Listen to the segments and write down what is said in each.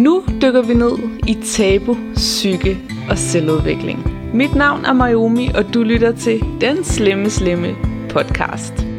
Nu dykker vi ned i tabu, psyke og selvudvikling. Mit navn er Mayomi, og du lytter til Den Slemme Slemme podcast.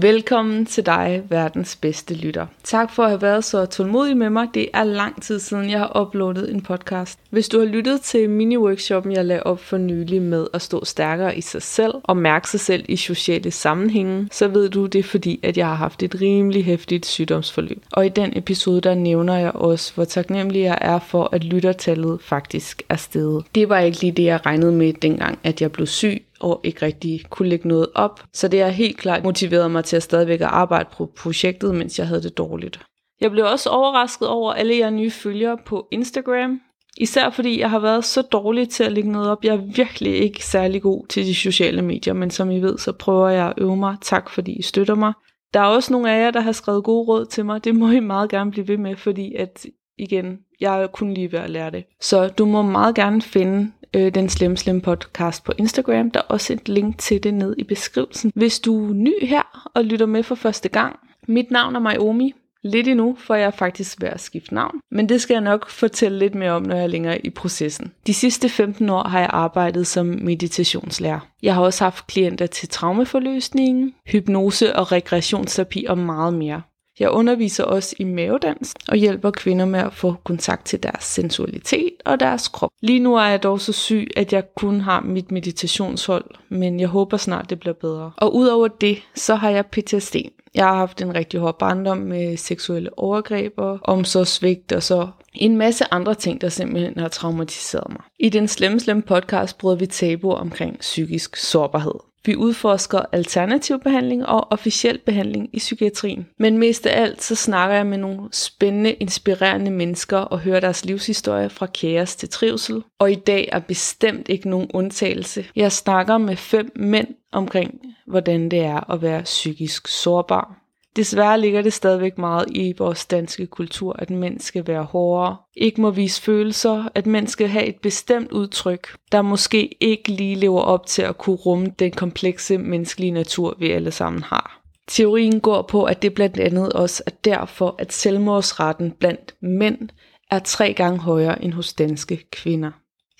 Velkommen til dig, verdens bedste lytter. Tak for at have været så tålmodig med mig. Det er lang tid siden, jeg har uploadet en podcast. Hvis du har lyttet til mini-workshoppen, jeg lagde op for nylig med at stå stærkere i sig selv og mærke sig selv i sociale sammenhænge, så ved du, det er fordi, at jeg har haft et rimelig hæftigt sygdomsforløb. Og i den episode, der nævner jeg også, hvor taknemmelig jeg er for, at lyttertallet faktisk er steget. Det var ikke lige det, jeg regnede med dengang, at jeg blev syg, og ikke rigtig kunne lægge noget op. Så det har helt klart motiveret mig til at stadigvæk at arbejde på projektet, mens jeg havde det dårligt. Jeg blev også overrasket over alle jer nye følgere på Instagram. Især fordi jeg har været så dårlig til at lægge noget op. Jeg er virkelig ikke særlig god til de sociale medier, men som I ved, så prøver jeg at øve mig. Tak fordi I støtter mig. Der er også nogle af jer, der har skrevet gode råd til mig. Det må I meget gerne blive ved med, fordi at igen, jeg er kun lige ved at lære det. Så du må meget gerne finde øh, den Slim Slim podcast på Instagram. Der er også et link til det ned i beskrivelsen. Hvis du er ny her og lytter med for første gang, mit navn er Mayomi. Lidt endnu, for jeg er faktisk ved at skifte navn. Men det skal jeg nok fortælle lidt mere om, når jeg er længere i processen. De sidste 15 år har jeg arbejdet som meditationslærer. Jeg har også haft klienter til traumeforløsning, hypnose og regressionsterapi og meget mere. Jeg underviser også i mavedans og hjælper kvinder med at få kontakt til deres sensualitet og deres krop. Lige nu er jeg dog så syg, at jeg kun har mit meditationshold, men jeg håber snart det bliver bedre. Og udover det, så har jeg PTSD. Jeg har haft en rigtig hård barndom med seksuelle overgreb og omsorgsvigt og så en masse andre ting, der simpelthen har traumatiseret mig. I den Slemme Slemme podcast bryder vi tabu omkring psykisk sårbarhed. Vi udforsker alternativ behandling og officiel behandling i psykiatrien. Men mest af alt så snakker jeg med nogle spændende, inspirerende mennesker og hører deres livshistorie fra kaos til trivsel. Og i dag er bestemt ikke nogen undtagelse. Jeg snakker med fem mænd omkring, hvordan det er at være psykisk sårbar. Desværre ligger det stadigvæk meget i vores danske kultur, at mænd skal være hårdere, ikke må vise følelser, at mænd skal have et bestemt udtryk, der måske ikke lige lever op til at kunne rumme den komplekse menneskelige natur, vi alle sammen har. Teorien går på, at det blandt andet også er derfor, at selvmordsretten blandt mænd er tre gange højere end hos danske kvinder.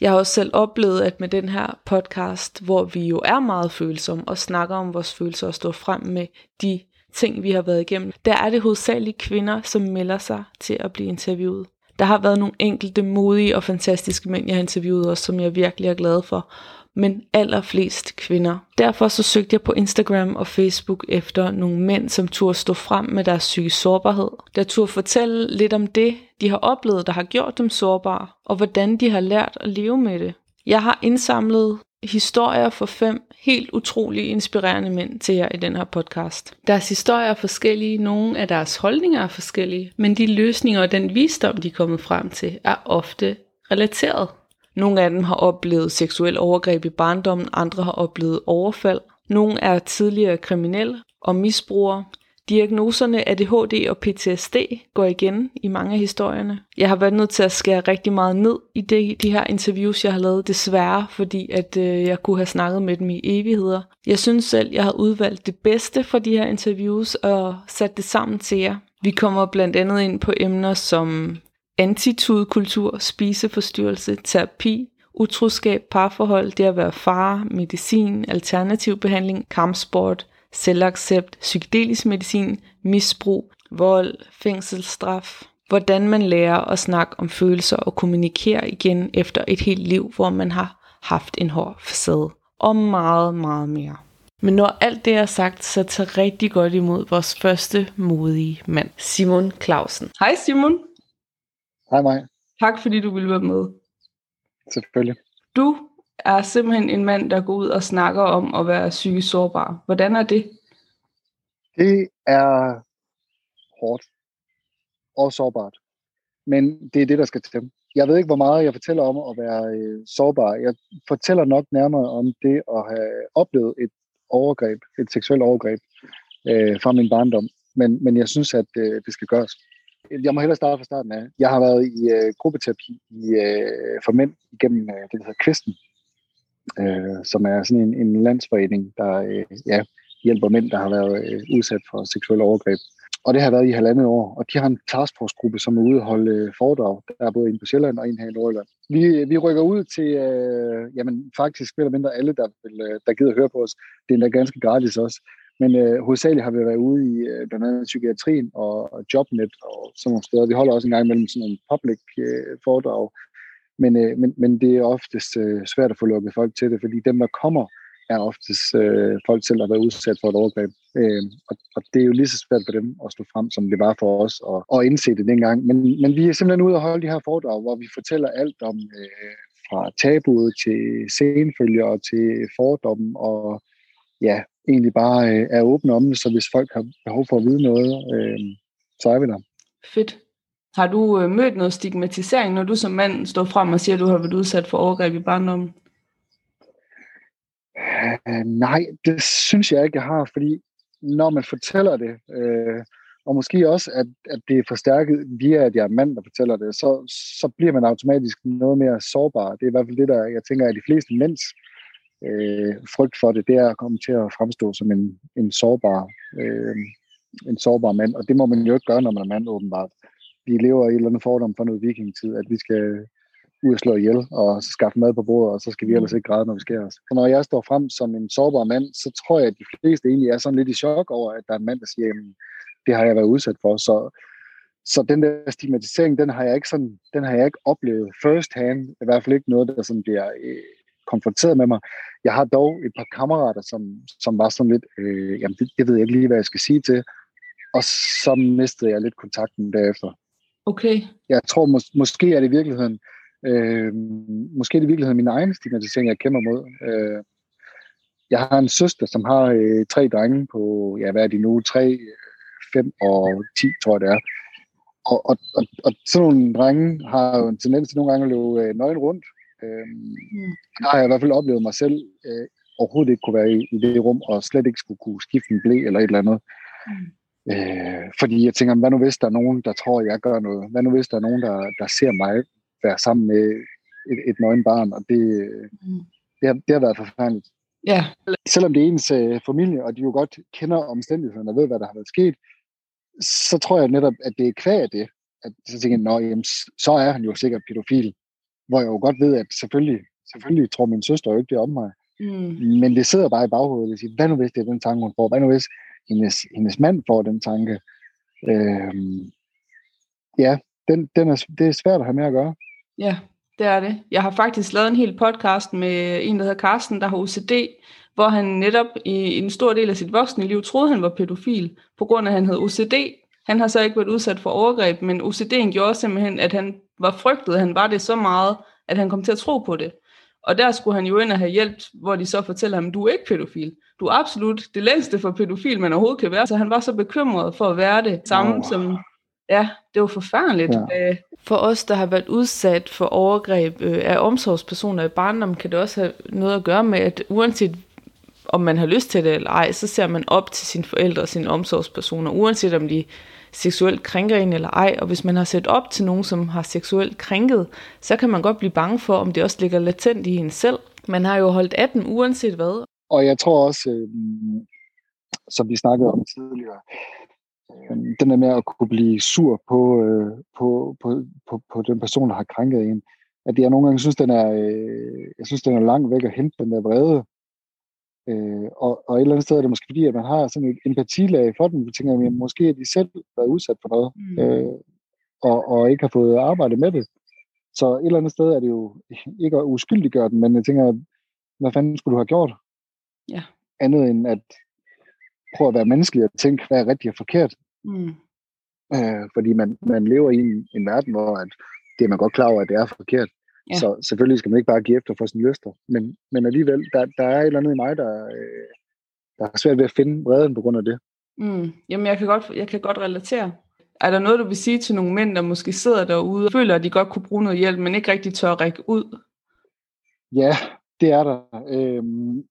Jeg har også selv oplevet, at med den her podcast, hvor vi jo er meget følsomme og snakker om vores følelser og står frem med de ting, vi har været igennem, der er det hovedsageligt kvinder, som melder sig til at blive interviewet. Der har været nogle enkelte modige og fantastiske mænd, jeg har interviewet også, som jeg virkelig er glad for, men allerflest kvinder. Derfor så søgte jeg på Instagram og Facebook efter nogle mænd, som turde stå frem med deres psykisk sårbarhed. Der turde fortælle lidt om det, de har oplevet, der har gjort dem sårbare, og hvordan de har lært at leve med det. Jeg har indsamlet historier for fem helt utrolig inspirerende mænd til jer i den her podcast. Deres historier er forskellige, nogle af deres holdninger er forskellige, men de løsninger og den visdom, de er kommet frem til, er ofte relateret. Nogle af dem har oplevet seksuel overgreb i barndommen, andre har oplevet overfald. Nogle er tidligere kriminelle og misbrugere. Diagnoserne ADHD og PTSD går igen i mange af historierne. Jeg har været nødt til at skære rigtig meget ned i de, de her interviews, jeg har lavet, desværre, fordi at øh, jeg kunne have snakket med dem i evigheder. Jeg synes selv, jeg har udvalgt det bedste fra de her interviews og sat det sammen til jer. Vi kommer blandt andet ind på emner som antitudkultur, spiseforstyrrelse, terapi, utroskab, parforhold, det at være far, medicin, alternativ behandling, kampsport, selvaccept, psykedelisk medicin, misbrug, vold, fængselsstraf. Hvordan man lærer at snakke om følelser og kommunikere igen efter et helt liv, hvor man har haft en hård facade. Og meget, meget mere. Men når alt det er sagt, så tag rigtig godt imod vores første modige mand, Simon Clausen. Hej Simon. Hej mig. Tak fordi du ville være med. Selvfølgelig. Du er simpelthen en mand, der går ud og snakker om at være psykisk sårbar. Hvordan er det? Det er hårdt og sårbart. Men det er det, der skal til. Jeg ved ikke, hvor meget jeg fortæller om at være øh, sårbar. Jeg fortæller nok nærmere om det at have oplevet et overgreb, et seksuelt overgreb øh, fra min barndom. Men, men jeg synes, at øh, det skal gøres. jeg må hellere starte fra starten af. Jeg har været i øh, gruppeterapi i, øh, for mænd igennem øh, det, der hedder Kvisten, øh, som er sådan en, en landsforening, der øh, ja, hjælper mænd, der har været øh, udsat for seksuelle overgreb. Og det har været i halvandet år. Og de har en taskforce-gruppe, som er ude og holde øh, foredrag. Der er både en på Sjælland og en her i Nordjylland. Vi, vi rykker ud til, øh, jamen faktisk spiller mindre alle, der, vil, øh, der gider høre på os. Det er endda ganske gratis også. Men øh, hovedsageligt har vi været ude i øh, blandt andet psykiatrien og, og Jobnet og sådan nogle steder. Vi holder også en gang imellem sådan nogle public øh, foredrag. Men, øh, men, men det er oftest øh, svært at få lukket folk til det, fordi dem, der kommer, er oftest øh, folk selv, der har været udsat for et overgreb. Øh, og, og det er jo lige så svært for dem at stå frem, som det var for os at, at indse det dengang. Men, men vi er simpelthen ude og holde de her foredrag, hvor vi fortæller alt om øh, fra tabuet til senfølger og til fordommen og ja, egentlig bare øh, er åbne om det, så hvis folk har behov for at vide noget, øh, så er vi der. Fedt. Har du øh, mødt noget stigmatisering, når du som mand står frem og siger, at du har været udsat for overgreb i barndommen? Uh, nej, det synes jeg ikke, jeg har, fordi når man fortæller det, øh, og måske også, at, at det er forstærket via, at jeg er mand, der fortæller det, så, så bliver man automatisk noget mere sårbar. Det er i hvert fald det, der jeg tænker at de fleste mænds øh, frygt for det, det er at komme til at fremstå som en, en sårbar øh, en sårbar mand, og det må man jo ikke gøre, når man er mand, åbenbart. Vi lever i et eller andet fordom fra noget vikingtid, at vi skal ud og slå ihjel, og skaffe mad på bordet, og så skal vi ellers ikke græde, når vi sker os. Så når jeg står frem som en sårbar mand, så tror jeg, at de fleste egentlig er sådan lidt i chok over, at der er en mand, der siger, jamen, det har jeg været udsat for. Så, så den der stigmatisering, den har jeg ikke sådan, den har jeg ikke oplevet first hand. I hvert fald ikke noget, der sådan bliver øh, konfronteret med mig. Jeg har dog et par kammerater, som, som var sådan lidt, øh, jamen det, det ved jeg ikke lige, hvad jeg skal sige til. Og så mistede jeg lidt kontakten derefter. Okay. Jeg tror mås- måske er det i virkeligheden, øh, måske er det i virkeligheden min egen stigmatisering, jeg kæmper mod. Øh, jeg har en søster, som har øh, tre drenge på, ja, hvad er de nu, tre, fem og ti, tror jeg det er. Og, og, og, og sådan nogle drenge har jo en tendens til nogle gange at løbe øh, nøgen rundt, Øhm, mm. Der har jeg i hvert fald oplevet mig selv øh, overhovedet ikke kunne være i, i det rum, og slet ikke skulle kunne skifte en blæ eller et eller andet. Mm. Øh, fordi jeg tænker, hvad nu hvis der er nogen, der tror, jeg gør noget? Hvad nu hvis der er nogen, der, der ser mig være sammen med et, et nøgen barn? Og det, mm. det, har, det har været forfærdeligt. Ja. Selvom det er ens øh, familie, og de jo godt kender omstændighederne og ved, hvad der har været sket, så tror jeg netop, at det er kvæg det. At, så tænker jeg, jamen, så er han jo sikkert pædofil hvor jeg jo godt ved, at selvfølgelig, selvfølgelig tror min søster jo ikke det om mig. Mm. Men det sidder bare i baghovedet og siger, hvad nu hvis det er den tanke, hun får? Hvad nu hvis hendes, hendes mand får den tanke? Øh, ja, den, den er, det er svært at have med at gøre. Ja, det er det. Jeg har faktisk lavet en hel podcast med en, der hedder Carsten, der har OCD, hvor han netop i en stor del af sit voksne liv troede, han var pædofil, på grund af, at han havde OCD. Han har så ikke været udsat for overgreb, men OCD'en gjorde simpelthen, at han var frygtet, han var det så meget, at han kom til at tro på det. Og der skulle han jo ind og have hjælp, hvor de så fortæller ham, du er ikke pædofil. Du er absolut det længste for pædofil, man overhovedet kan være. Så han var så bekymret for at være det samme oh. som... Ja, det var forfærdeligt. Ja. Øh, for os, der har været udsat for overgreb øh, af omsorgspersoner i barndom, kan det også have noget at gøre med, at uanset om man har lyst til det eller ej, så ser man op til sine forældre og sine omsorgspersoner, uanset om de seksuelt krænker en eller ej. Og hvis man har set op til nogen, som har seksuelt krænket, så kan man godt blive bange for, om det også ligger latent i en selv. Man har jo holdt 18 uanset hvad. Og jeg tror også, øh, som vi snakkede om tidligere, øh, den der med at kunne blive sur på, øh, på, på, på, på den person, der har krænket en, at jeg nogle gange synes, den er, øh, jeg synes, den er langt væk at hente den der vrede, Øh, og, og et eller andet sted er det måske fordi, at man har sådan et empatilag for dem. Vi tænker, at måske er de selv været udsat for noget, mm. øh, og, og ikke har fået arbejde med det. Så et eller andet sted er det jo ikke at uskyldiggøre dem, men jeg tænker, hvad fanden skulle du have gjort? Ja. Andet end at prøve at være menneskelig og tænke, hvad er rigtigt og forkert. Mm. Øh, fordi man, man lever i en, en verden, hvor at det er man godt klar over, at det er forkert. Ja. Så selvfølgelig skal man ikke bare give efter for sine lyster. Men, men alligevel, der, der er et eller andet i mig, der, øh, der er svært ved at finde vreden på grund af det. Mm. Jamen, jeg kan, godt, jeg kan godt relatere. Er der noget, du vil sige til nogle mænd, der måske sidder derude og føler, at de godt kunne bruge noget hjælp, men ikke rigtig tør at række ud? Ja, det er der. Øhm,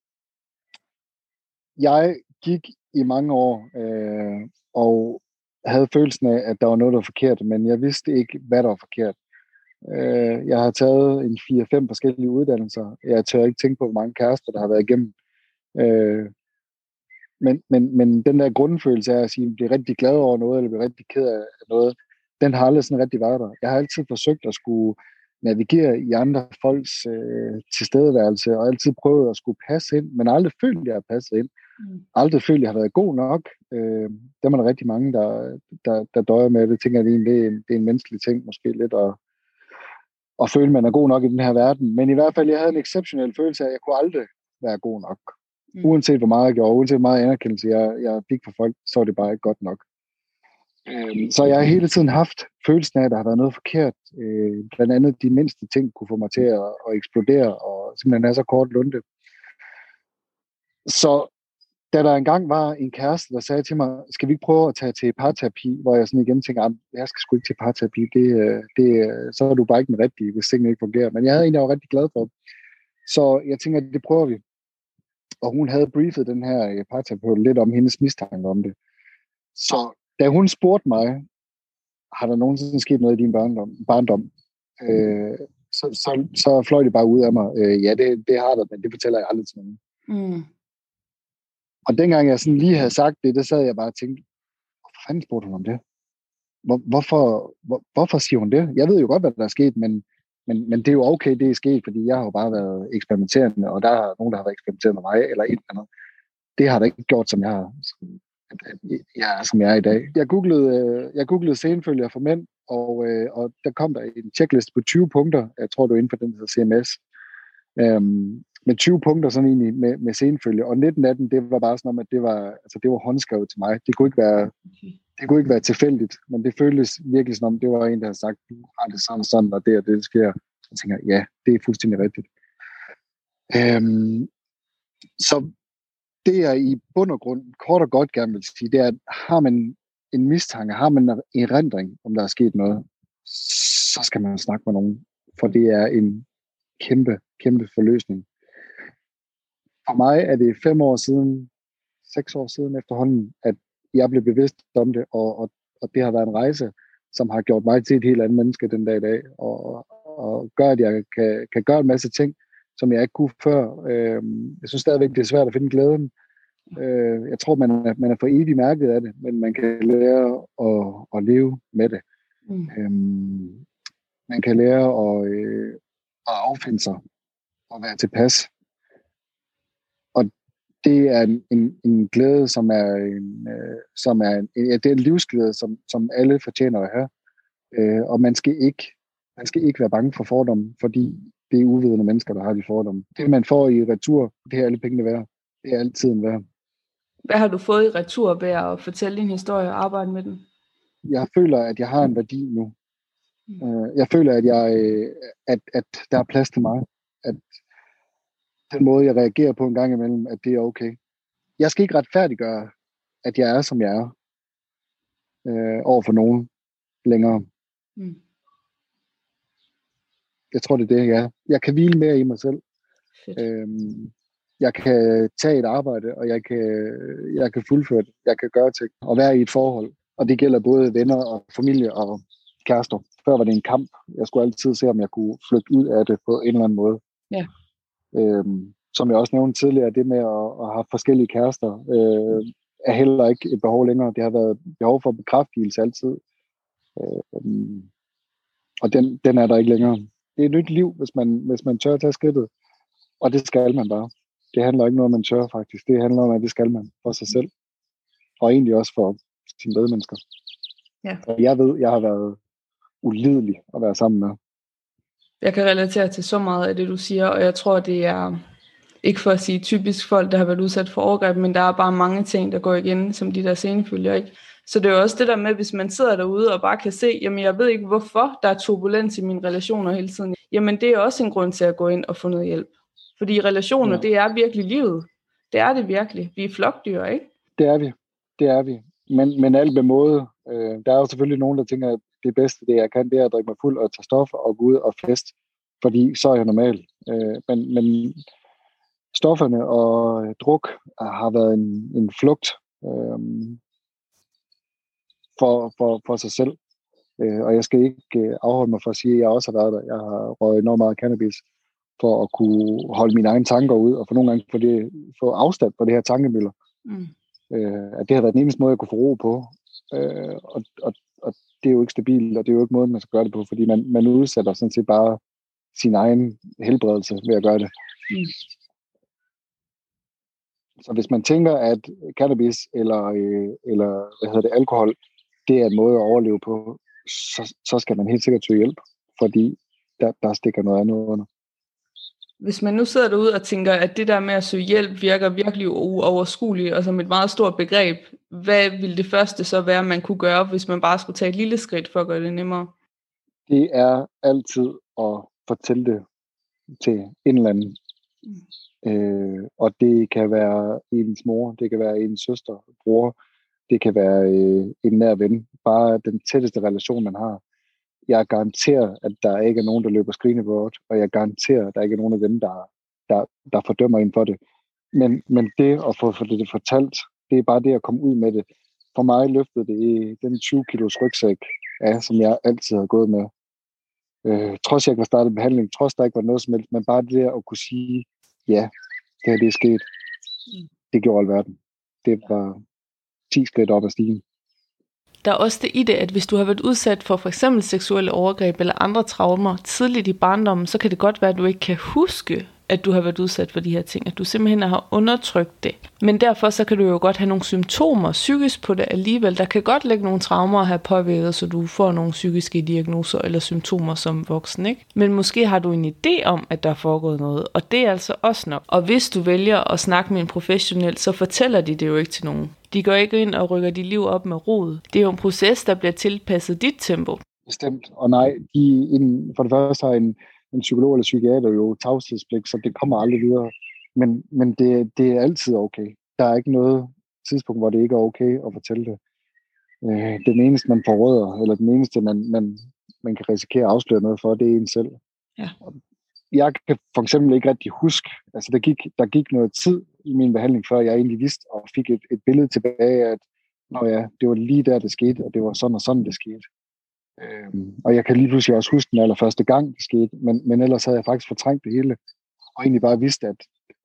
jeg gik i mange år øh, og havde følelsen af, at der var noget, der var forkert, men jeg vidste ikke, hvad der var forkert. Øh, jeg har taget en 4-5 forskellige uddannelser. Jeg tør ikke tænke på, hvor mange kærester, der har været igennem. Øh, men, men, men den der grundfølelse af at sige, blive rigtig glad over noget, eller blive rigtig ked af noget, den har aldrig sådan rigtig været der. Jeg har altid forsøgt at skulle navigere i andre folks øh, tilstedeværelse, og altid prøvet at skulle passe ind, men aldrig følt, at jeg har passet ind. Mm. Aldrig følt, at jeg har været god nok. Øh, der er der rigtig mange, der, der, der døjer med det. Jeg tænker, at det, er en, det er en menneskelig ting, måske lidt, at, at føle, at man er god nok i den her verden. Men i hvert fald, jeg havde en exceptionel følelse af, at jeg kunne aldrig være god nok. Mm. Uanset hvor meget jeg gjorde, uanset hvor meget anerkendelse jeg, jeg fik fra folk, så var det bare ikke godt nok. Øhm, så jeg har hele tiden haft følelsen af, at der har været noget forkert. Øh, blandt andet de mindste ting kunne få mig til at, at eksplodere, og simpelthen er så kort lunde. Så da der engang var en kæreste, der sagde til mig, skal vi ikke prøve at tage til parterapi, hvor jeg sådan igen tænker, jeg skal sgu ikke til parterapi, det, øh, det, øh, så er du bare ikke den rigtige, hvis tingene ikke fungerer. Men jeg havde egentlig var rigtig glad for. Så jeg tænker, det prøver vi. Og hun havde briefet den her øh, parterapeut lidt om hendes mistanke om det. Så da hun spurgte mig, har der nogensinde sket noget i din barndom, barndom øh, så, så, så fløj det bare ud af mig. Øh, ja, det, det har der, men det fortæller jeg aldrig til nogen. Mm. Og dengang jeg sådan lige havde sagt det, der sad jeg bare og tænkte, hvorfor fanden spurgte hun om det? Hvor, hvorfor, hvor, hvorfor siger hun det? Jeg ved jo godt, hvad der er sket, men, men, men det er jo okay, det er sket, fordi jeg har jo bare været eksperimenterende, og der er nogen, der har været eksperimenteret med mig, eller et eller andet. Det har der ikke gjort, som jeg har, jeg som jeg er i dag. Jeg googlede, øh, jeg googlede senfølger for mænd, og, øh, og der kom der en checklist på 20 punkter. Jeg tror, du er inde for den, der CMS. Øhm, med 20 punkter sådan egentlig med, med senfølge. Og 19 af dem, det var bare sådan om, at det var, altså, det var håndskrevet til mig. Det kunne ikke være, det kunne ikke være tilfældigt, men det føltes virkelig som om, det var en, der havde sagt, du har det sådan sådan, og det og det sker. Jeg tænker, ja, det er fuldstændig rigtigt. Øhm, så det jeg i bund og grund kort og godt gerne vil sige, det er, at har man en mistanke, har man en erindring, om der er sket noget, så skal man snakke med nogen, for det er en kæmpe, kæmpe forløsning. For mig er det fem år siden, seks år siden efterhånden, at jeg blev bevidst om det, og, og, og det har været en rejse, som har gjort mig til et helt andet menneske den dag i dag, og, og gør, at jeg kan, kan gøre en masse ting, som jeg ikke kunne før. Øh, jeg synes stadigvæk, det er svært at finde glæden. Øh, jeg tror, man er, man er for evigt mærket af det, men man kan lære at, at leve med det. Mm. Øh, man kan lære at, øh, at affinde sig og være tilpas. Det er en, en, en glæde, som er en, øh, som er en, ja, det er en livsglæde, som, som alle fortjener at have. Øh, og man skal ikke man skal ikke være bange for fordomme, fordi det er uvidende mennesker, der har de fordomme. Det, man får i retur, det er alle pengene værd. Det er altid en værd. Hvad har du fået i retur ved at fortælle din historie og arbejde med den? Jeg føler, at jeg har en værdi nu. Mm. Øh, jeg føler, at, jeg, øh, at, at der er plads til mig. At den måde, jeg reagerer på en gang imellem, at det er okay. Jeg skal ikke retfærdiggøre, at jeg er, som jeg er, øh, over for nogen længere. Mm jeg tror, det er det, jeg er. Jeg kan hvile mere i mig selv. Øhm, jeg kan tage et arbejde, og jeg kan, jeg kan fuldføre det. Jeg kan gøre ting og være i et forhold. Og det gælder både venner og familie og kærester. Før var det en kamp. Jeg skulle altid se, om jeg kunne flygte ud af det på en eller anden måde. Ja. Øhm, som jeg også nævnte tidligere, det med at, at have forskellige kærester, øh, er heller ikke et behov længere. Det har været behov for bekræftelse altid. Øh, og den, den er der ikke længere det er et nyt liv, hvis man, hvis man tør at tage skridtet. Og det skal man bare. Det handler ikke noget, man tør faktisk. Det handler om, at det skal man for sig selv. Og egentlig også for sine medmennesker. Ja. Og jeg ved, jeg har været ulidelig at være sammen med. Jeg kan relatere til så meget af det, du siger, og jeg tror, det er ikke for at sige typisk folk, der har været udsat for overgreb, men der er bare mange ting, der går igen, som de der scenefølger, ikke? Så det er jo også det der med, hvis man sidder derude og bare kan se, jamen jeg ved ikke hvorfor der er turbulens i mine relationer hele tiden. Jamen det er også en grund til at gå ind og få noget hjælp. Fordi relationer, ja. det er virkelig livet. Det er det virkelig. Vi er flokdyr, ikke? Det er vi. Det er vi. Men, men alt med måde. Øh, der er jo selvfølgelig nogen, der tænker, at det bedste, det jeg kan, det er at drikke mig fuld og tage stoffer og gå ud og fest. Fordi så er jeg normal. Øh, men, men stofferne og druk har været en, en flugt. Øh, for, for, for sig selv. Øh, og jeg skal ikke øh, afholde mig for at sige, at jeg også har været der. Jeg har røget enormt meget cannabis for at kunne holde mine egne tanker ud, og for nogle gange få, det, få afstand på det her tankemøller. Mm. Øh, at det har været den eneste måde, jeg kunne få ro på. Øh, og, og, og det er jo ikke stabilt, og det er jo ikke måden, man skal gøre det på, fordi man, man udsætter sådan set bare sin egen helbredelse ved at gøre det. Mm. Så hvis man tænker, at cannabis eller, øh, eller hvad hedder det, alkohol, det er en måde at overleve på, så, så skal man helt sikkert søge hjælp, fordi der, der stikker noget andet under. Hvis man nu sidder derude og tænker, at det der med at søge hjælp virker virkelig uoverskueligt og som et meget stort begreb, hvad ville det første så være, man kunne gøre, hvis man bare skulle tage et lille skridt for at gøre det nemmere? Det er altid at fortælle det til en eller anden. Mm. Øh, og det kan være ens mor, det kan være ens søster, bror, det kan være øh, en nær ven. Bare den tætteste relation, man har jeg garanterer, at der ikke er nogen, der løber screeneboard, og jeg garanterer, at der ikke er nogen af dem, der, der, der fordømmer en for det. Men, men det at få for det fortalt, det er bare det at komme ud med det. For mig løftede det den 20 kilos rygsæk, ja, som jeg altid har gået med. Øh, trods jeg ikke var startet behandling, trods der ikke var noget som helst, men bare det at kunne sige, ja, det her det er sket. Det gjorde alverden. Det var 10 skridt op ad stigen. Der er også det i det, at hvis du har været udsat for for eksempel seksuelle overgreb eller andre traumer tidligt i barndommen, så kan det godt være, at du ikke kan huske, at du har været udsat for de her ting, at du simpelthen har undertrykt det. Men derfor så kan du jo godt have nogle symptomer psykisk på det alligevel. Der kan godt ligge nogle traumer at have påvirket, så du får nogle psykiske diagnoser eller symptomer som voksen. Ikke? Men måske har du en idé om, at der er foregået noget, og det er altså også nok. Og hvis du vælger at snakke med en professionel, så fortæller de det jo ikke til nogen. De går ikke ind og rykker dit liv op med rod. Det er jo en proces, der bliver tilpasset dit tempo. Bestemt. Og nej, de, for det første har en, en psykolog eller psykiater jo tavshedspligt, så det kommer aldrig videre. Men, men det, det er altid okay. Der er ikke noget tidspunkt, hvor det ikke er okay at fortælle det. Øh, den eneste, man forråder, eller den eneste, man, man, man kan risikere at afsløre noget for, det er en selv. Ja. Jeg kan for eksempel ikke rigtig huske, altså der gik, der gik noget tid i min behandling, før jeg egentlig vidste og fik et, et billede tilbage af, at Nå ja, det var lige der, det skete, og det var sådan og sådan, det skete. Øh, mm. og jeg kan lige pludselig også huske den allerførste gang, det skete, men, men ellers havde jeg faktisk fortrængt det hele, og egentlig bare vidst, at,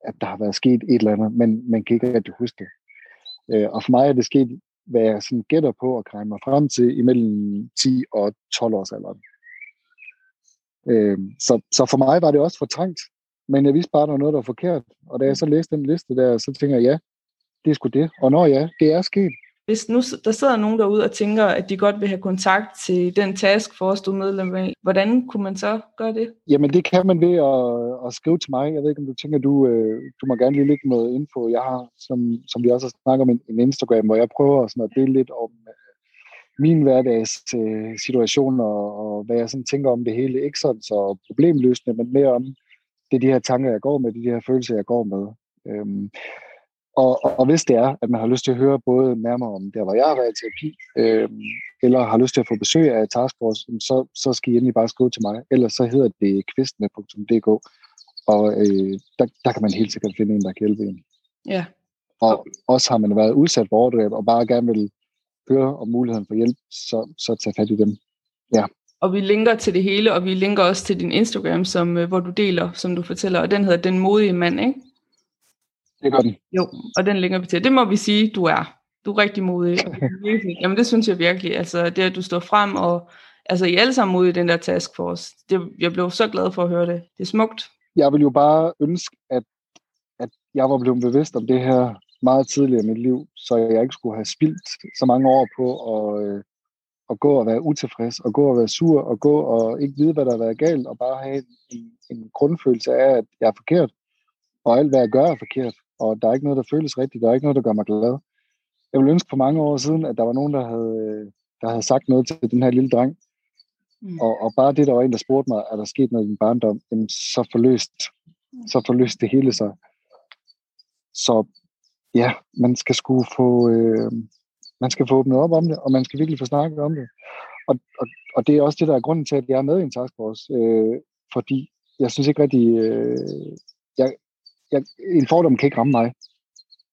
at der har været sket et eller andet, men man kan ikke rigtig huske det. Øh, og for mig er det sket, hvad jeg sådan gætter på at kræve mig frem til imellem 10 og 12 års alderen. Øh, så, så for mig var det også fortrængt, men jeg vidste bare, at der var noget, der var forkert. Og da jeg så læste den liste der, så tænker jeg, ja, det er sgu det. Og når ja, det er sket. Hvis nu der sidder nogen derude og tænker, at de godt vil have kontakt til den taskforce, du er medlem af, hvordan kunne man så gøre det? Jamen det kan man ved at, at skrive til mig. Jeg ved ikke, om du tænker, du, øh, du må gerne lige lægge noget info. Jeg har, som, som vi også har snakket om, en, en Instagram, hvor jeg prøver sådan at dele lidt om øh, min hverdags øh, situation og, og hvad jeg sådan tænker om det hele. Ikke sådan så problemløsende, men mere om det er de her tanker, jeg går med, det er de her følelser, jeg går med. Øhm, og, og hvis det er, at man har lyst til at høre både nærmere om der, hvor jeg har været i terapi, øhm, eller har lyst til at få besøg af Taskforce, så, så skal I endelig bare skrive til mig. Ellers så hedder det kvistene.dk, og øh, der, der kan man helt sikkert finde en, der kan hjælpe en. Ja. Og også har man været udsat for overgreb, og bare gerne vil høre om muligheden for hjælp, så, så tag fat i dem. Ja. Og vi linker til det hele, og vi linker også til din Instagram, som, øh, hvor du deler, som du fortæller, og den hedder Den Modige Mand, ikke? Det gør den. Jo, og den linker vi til. Det må vi sige, du er. Du er rigtig modig. Jamen det synes jeg virkelig. Altså det at du står frem, og altså I er alle sammen modige i den der taskforce. Det, jeg blev så glad for at høre det. Det er smukt. Jeg vil jo bare ønske, at, at jeg var blevet bevidst om det her meget tidligere i mit liv, så jeg ikke skulle have spildt så mange år på at, øh, at gå og være utilfreds, og gå og være sur, og gå og ikke vide, hvad der har været galt, og bare have en, en grundfølelse af, at jeg er forkert, og alt, hvad jeg gør, er forkert, og der er ikke noget, der føles rigtigt, der er ikke noget, der gør mig glad. Jeg ville ønske for mange år siden, at der var nogen, der havde, der havde sagt noget til den her lille dreng, mm. og, og bare det, der var en, der spurgte mig, er der sket noget i din barndom, jamen, så forløst, så forløst det hele sig. Så ja, man skal skulle få, øh, man skal få åbnet op om det, og man skal virkelig få snakket om det. Og, og, og det er også det, der er grunden til, at jeg er med i en taskforce, øh, fordi jeg synes ikke rigtig, øh, jeg, jeg, en fordom kan ikke ramme mig.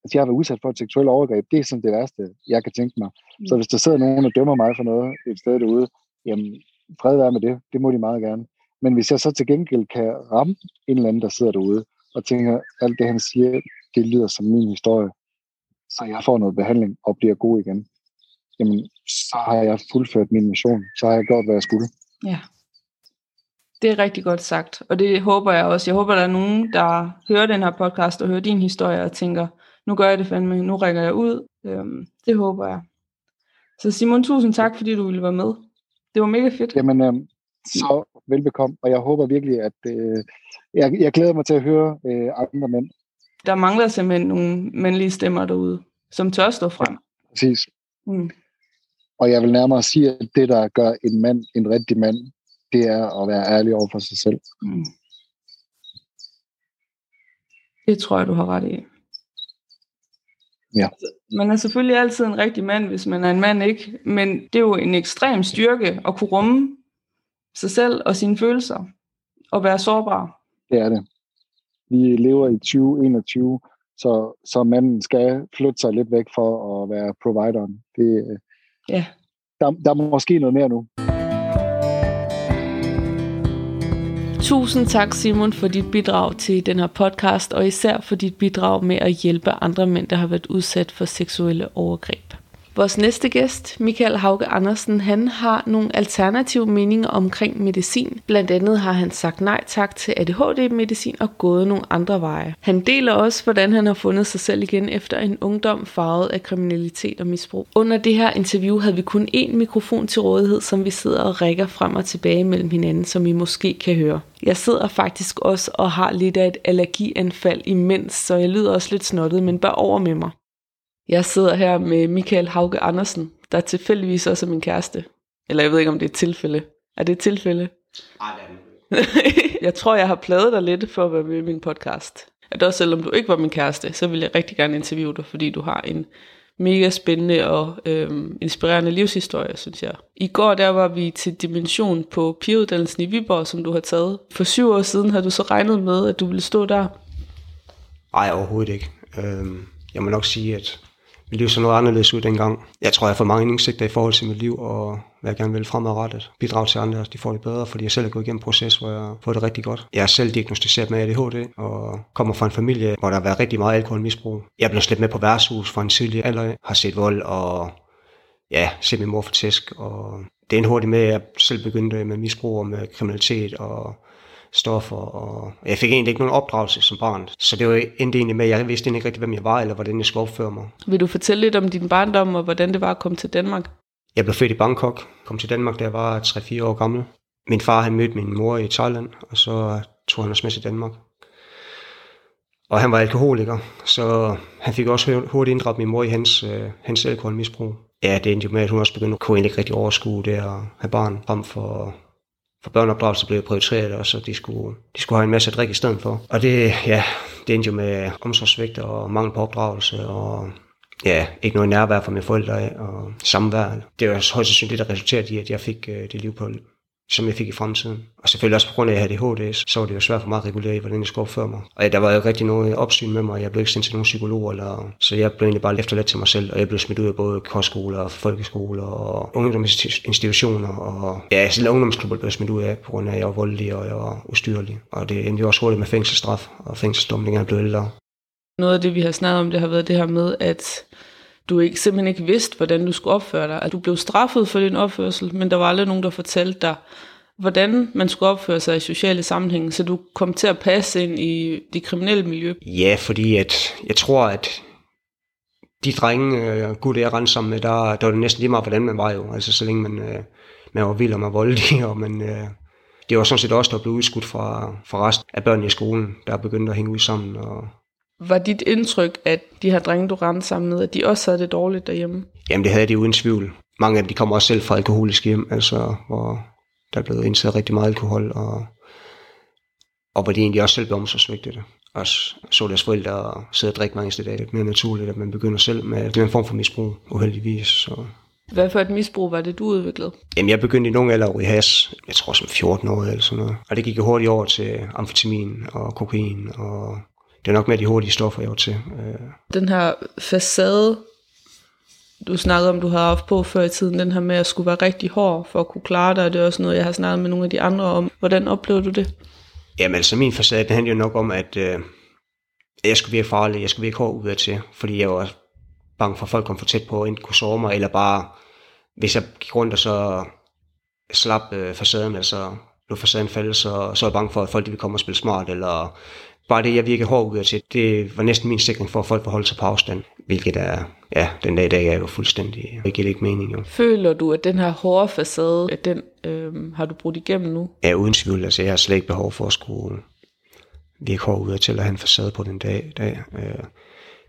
Altså, jeg har været udsat for et seksuelt overgreb. Det er sådan det værste, jeg kan tænke mig. Mm. Så hvis der sidder nogen og dømmer mig for noget et sted derude, jamen, fred være med det. Det må de meget gerne. Men hvis jeg så til gengæld kan ramme en eller anden, der sidder derude, og tænker, alt det han siger, det lyder som min historie, så jeg får noget behandling og bliver god igen, jamen, så har jeg fuldført min mission. Så har jeg gjort, hvad jeg skulle. Ja. Det er rigtig godt sagt, og det håber jeg også. Jeg håber, der er nogen, der hører den her podcast og hører din historie og tænker, nu gør jeg det fandme, nu rækker jeg ud. Øhm, det håber jeg. Så Simon, tusind tak, fordi du ville være med. Det var mega fedt. Jamen, øhm, så velbekomme, og jeg håber virkelig, at øh, jeg, jeg glæder mig til at høre øh, andre mænd. Der mangler simpelthen nogle mandlige stemmer derude, som tør stå frem. Præcis. Mm. Og jeg vil nærmere sige, at det, der gør en mand en rigtig mand, det er at være ærlig over for sig selv. Mm. Det tror jeg, du har ret i. Ja. Man er selvfølgelig altid en rigtig mand, hvis man er en mand, ikke? Men det er jo en ekstrem styrke at kunne rumme sig selv og sine følelser og være sårbar. Det er det. Vi lever i 2021, så, så manden skal flytte sig lidt væk for at være provideren. Det, ja. der, der er måske noget mere nu. Tusind tak Simon for dit bidrag til den her podcast, og især for dit bidrag med at hjælpe andre mænd, der har været udsat for seksuelle overgreb. Vores næste gæst, Michael Hauge Andersen, han har nogle alternative meninger omkring medicin. Blandt andet har han sagt nej tak til ADHD-medicin og gået nogle andre veje. Han deler også, hvordan han har fundet sig selv igen efter en ungdom farvet af kriminalitet og misbrug. Under det her interview havde vi kun én mikrofon til rådighed, som vi sidder og rækker frem og tilbage mellem hinanden, som I måske kan høre. Jeg sidder faktisk også og har lidt af et allergianfald imens, så jeg lyder også lidt snottet, men bare over med mig. Jeg sidder her med Michael Hauge Andersen, der tilfældigvis også er min kæreste. Eller jeg ved ikke, om det er et tilfælde. Er det et tilfælde? Det er Jeg tror, jeg har pladet dig lidt for at være med i min podcast. At også selvom du ikke var min kæreste, så vil jeg rigtig gerne interviewe dig, fordi du har en mega spændende og øhm, inspirerende livshistorie, synes jeg. I går der var vi til Dimension på pigeuddannelsen i Viborg, som du har taget. For syv år siden har du så regnet med, at du ville stå der? Nej, overhovedet ikke. Øhm, jeg må nok sige, at mit liv så noget anderledes ud dengang. Jeg tror, jeg har fået mange indsigter i forhold til mit liv, og hvad jeg gerne vil fremadrettet. Bidrage til andre, de får det bedre, fordi jeg selv er gået igennem en proces, hvor jeg får det rigtig godt. Jeg er selv diagnostiseret med ADHD, og kommer fra en familie, hvor der har været rigtig meget alkoholmisbrug. Jeg blev slæbt med på værtshus fra en tidlig alder, har set vold, og ja, set min mor for tæsk, og det endte hurtigt med, at jeg selv begyndte med misbrug og med kriminalitet, og stoffer, og jeg fik egentlig ikke nogen opdragelse som barn. Så det var endte egentlig med, at jeg vidste ikke rigtig, hvem jeg var, eller hvordan jeg skulle opføre mig. Vil du fortælle lidt om din barndom, og hvordan det var at komme til Danmark? Jeg blev født i Bangkok, kom til Danmark, da jeg var 3-4 år gammel. Min far han mødte min mor i Thailand, og så tog han os med til Danmark. Og han var alkoholiker, så han fik også hurtigt inddraget min mor i hans, øh, hans alkoholmisbrug. Ja, det endte jo med, at hun også begyndte at kunne ikke rigtig overskue det at have barn frem for for børneopdragelse blev prioriteret, og så de skulle, de skulle have en masse drik i stedet for. Og det, ja, det endte jo med omsorgsvigt og mangel på opdragelse, og ja, ikke noget nærvær fra mine forældre og samvær. Det var højst sandsynligt det, der resulterede i, at jeg fik øh, det liv på, som jeg fik i fremtiden. Og selvfølgelig også på grund af, at jeg havde ADHD, så var det jo svært for mig at regulere i, hvordan jeg skulle opføre mig. Og der var jo ikke rigtig noget opsyn med mig, jeg blev ikke sendt til nogen psykolog, eller, så jeg blev egentlig bare efterladt til mig selv, og jeg blev smidt ud af både kostskoler og folkeskoler og ungdomsinstitutioner, og ja, selv ungdomsklubber blev smidt ud af, på grund af, at jeg var voldelig og jeg var ustyrlig. Og det endte jo også hurtigt med fængselsstraf og fængselsdom, blev ældre. Noget af det, vi har snakket om, det har været det her med, at du ikke, simpelthen ikke vidste, hvordan du skulle opføre dig. At du blev straffet for din opførsel, men der var aldrig nogen, der fortalte dig, hvordan man skulle opføre sig i sociale sammenhænge, så du kom til at passe ind i det kriminelle miljø. Ja, fordi at jeg tror, at de drenge, øh, gud jeg rendte sammen med, der, der var det næsten lige meget, hvordan man var jo. Altså så længe man, øh, man var vild og man voldelig, og man, øh, det var sådan set også, der blev udskudt fra, fra resten af børnene i skolen, der begyndte at hænge ud sammen og var dit indtryk, at de her drenge, du rendte sammen med, at de også havde det dårligt derhjemme? Jamen det havde de uden tvivl. Mange af dem de kommer også selv fra alkoholisk hjem, altså hvor der er blevet indsat rigtig meget alkohol, og, og hvor de egentlig også selv blev omsorgsvigtede. Og så deres forældre sidde og drikke mange steder. Det er mere naturligt, at man begynder selv med en form for misbrug, uheldigvis. Så. Hvad for et misbrug var det, du udviklede? Jamen, jeg begyndte i nogle alder i has. Jeg tror som 14 år eller sådan noget. Og det gik jo hurtigt over til amfetamin og kokain og det er nok med de hurtige stoffer, jeg var til. Øh, Den her facade, du snakkede om, du havde haft på før i tiden, den her med at skulle være rigtig hård for at kunne klare dig, det er også noget, jeg har snakket med nogle af de andre om. Hvordan oplever du det? Jamen altså min facade, den handler jo nok om, at øh, jeg skulle virke farlig, jeg skulle virke hård udad til, fordi jeg var bange for, at folk kom for tæt på, og enten kunne sove mig, eller bare, hvis jeg gik rundt og så slap øh, facaden, altså lå facaden falde, så, så var jeg bange for, at folk de ville komme og spille smart, eller bare det, jeg virkede hård udad til, det var næsten min sikring for, at folk forholdt sig på afstand, hvilket er, ja, den dag i dag er jo fuldstændig, det giver ikke mening jo. Føler du, at den her hårde facade, at den øh, har du brudt igennem nu? Ja, uden tvivl, altså jeg har slet ikke behov for at skulle virke hård udad til at have en facade på den dag. dag. Øh,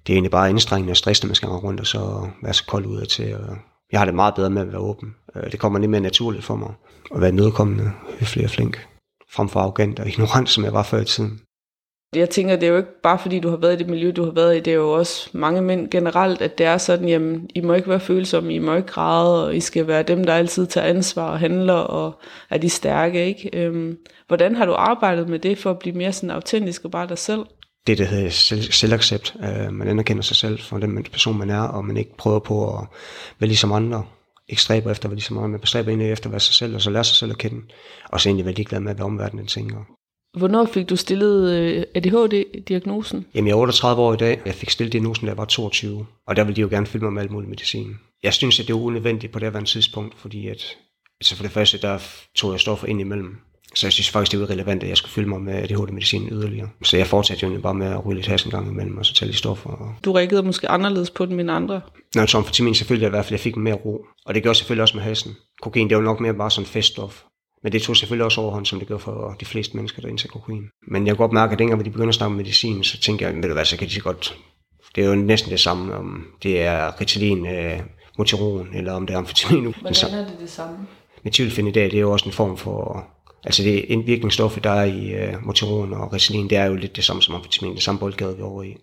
det er egentlig bare anstrengende og stressende, man skal gå rundt og så være så kold udad til. Og jeg har det meget bedre med at være åben. Øh, det kommer lidt mere naturligt for mig at være nødkommende, høflig og flink, frem for arrogant og ignorant, som jeg var før i tiden. Jeg tænker, det er jo ikke bare fordi, du har været i det miljø, du har været i. Det er jo også mange mænd generelt, at det er sådan, jamen, I må ikke være følsomme, I må ikke græde, og I skal være dem, der altid tager ansvar og handler, og er de stærke, ikke? Øhm, hvordan har du arbejdet med det, for at blive mere sådan autentisk og bare dig selv? Det, der hedder selv, selvaccept. Uh, man anerkender sig selv for den person, man er, og man ikke prøver på at være ligesom andre. Ikke stræber efter at være ligesom andre, man bestræber egentlig efter at være sig selv, og så lære sig selv at kende. Og så egentlig være ligeglad med, hvad omverdenen tænker. Hvornår fik du stillet øh, ADHD-diagnosen? Jamen, jeg er 38 år i dag. Jeg fik stillet diagnosen, da jeg var 22. Og der ville de jo gerne filme mig med alt muligt medicin. Jeg synes, at det var unødvendigt på det her tidspunkt, fordi at, altså for det første, der tog jeg stoffer ind imellem. Så jeg synes faktisk, det var relevant, at jeg skulle fylde mig med ADHD-medicin yderligere. Så jeg fortsatte jo bare med at ryge lidt has en gang imellem, og så tage de stoffer. Og... Du reagerede måske anderledes på den end andre? Nå, som for min selvfølgelig i hvert fald, jeg fik mere ro. Og det gjorde selvfølgelig også med hasen. Kokain, det var nok mere bare sådan feststof. Men det tog selvfølgelig også overhånd, som det gør for de fleste mennesker, der indtager kokain. Men jeg kan godt mærke, at dengang de begynder at snakke om medicin, så tænker jeg, ved du hvad, så kan de så godt... Det er jo næsten det samme, om det er Ritalin, øh, Motiron, eller om det er amfetamin. Hvordan er det det samme? Metylfenidat, det er jo også en form for... Altså det indvirkningsstof, der er i uh, Motiron og Ritalin, det er jo lidt det samme som amfetamin, det samme boldgade vi er over i.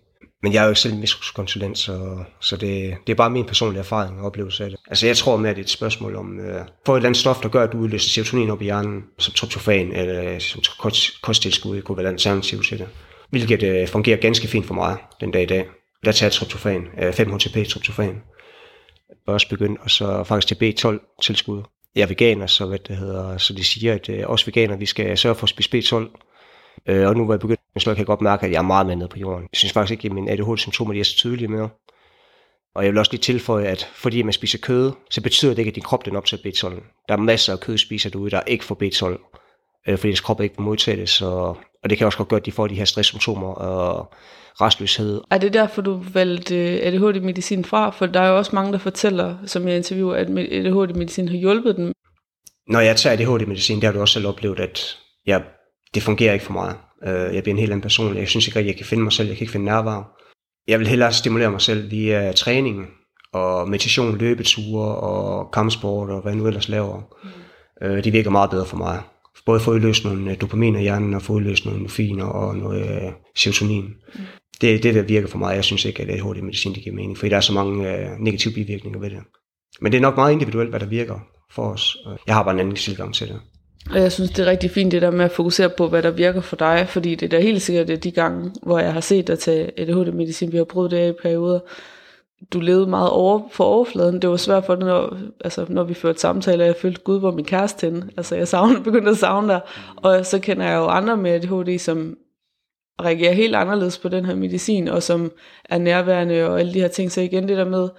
Men jeg er jo ikke selv misbrugskonsulent, så, så det, det er bare min personlige erfaring og oplevelse af det. Altså jeg tror med, at det er et spørgsmål om, øh, få et eller andet stof, der gør, at du udløser serotonin op i hjernen, som tryptofan eller øh, som kost, kosttilskud kunne være alternativ til det. Hvilket øh, fungerer ganske fint for mig den dag i dag. Der tager tryptofan, øh, 5-HTP tryptofan. Jeg også begyndt, og så faktisk til B12 tilskud. Jeg er veganer, så, hvad det hedder, så de siger, at øh, også veganer, vi skal sørge for at spise B12 Øh, og nu hvor jeg begyndt at slå, kan jeg godt mærke, at jeg er meget mere nede på jorden. Jeg synes faktisk ikke, at mine ADHD-symptomer de er så tydelige mere. Og jeg vil også lige tilføje, at fordi man spiser kød, så betyder det ikke, at din krop den optager B12. Der er masser af kød, spiser du der ikke får B12, øh, fordi din krop ikke vil modtage det. Så, og det kan også godt gøre, at de får de her stresssymptomer og restløshed. Er det derfor, du valgte ADHD-medicin fra? For der er jo også mange, der fortæller, som jeg interviewer, at ADHD-medicin har hjulpet dem. Når jeg tager ADHD-medicin, der har du også selv oplevet, at jeg det fungerer ikke for mig. Øh, jeg bliver en helt anden person. Jeg synes ikke at jeg kan finde mig selv. Jeg kan ikke finde nærvær. Jeg vil hellere stimulere mig selv via træning og meditation, løbeture og kampsport og hvad jeg nu ellers laver. Mm. Øh, det virker meget bedre for mig. Både få udløst nogle øh, dopamin i hjernen og få udløst nogle endorfiner og noget serotonin. Mm. Det er det, der virker for mig. Jeg synes ikke, at ADHD-medicin det giver mening, fordi der er så mange negative bivirkninger ved det. Men det er nok meget individuelt, hvad der virker for os. Jeg har bare en anden tilgang til det. Og jeg synes, det er rigtig fint det der med at fokusere på, hvad der virker for dig, fordi det er da helt sikkert, at de gange, hvor jeg har set dig tage ADHD-medicin, vi har prøvet det i perioder, du levede meget over, for overfladen. Det var svært for dig, når, altså, når vi førte samtaler, jeg følte, gud, hvor min kæreste henne. Altså, jeg savner, begyndte at savne dig. Og så kender jeg jo andre med ADHD, som reagerer helt anderledes på den her medicin, og som er nærværende og alle de her ting. Så igen det der med,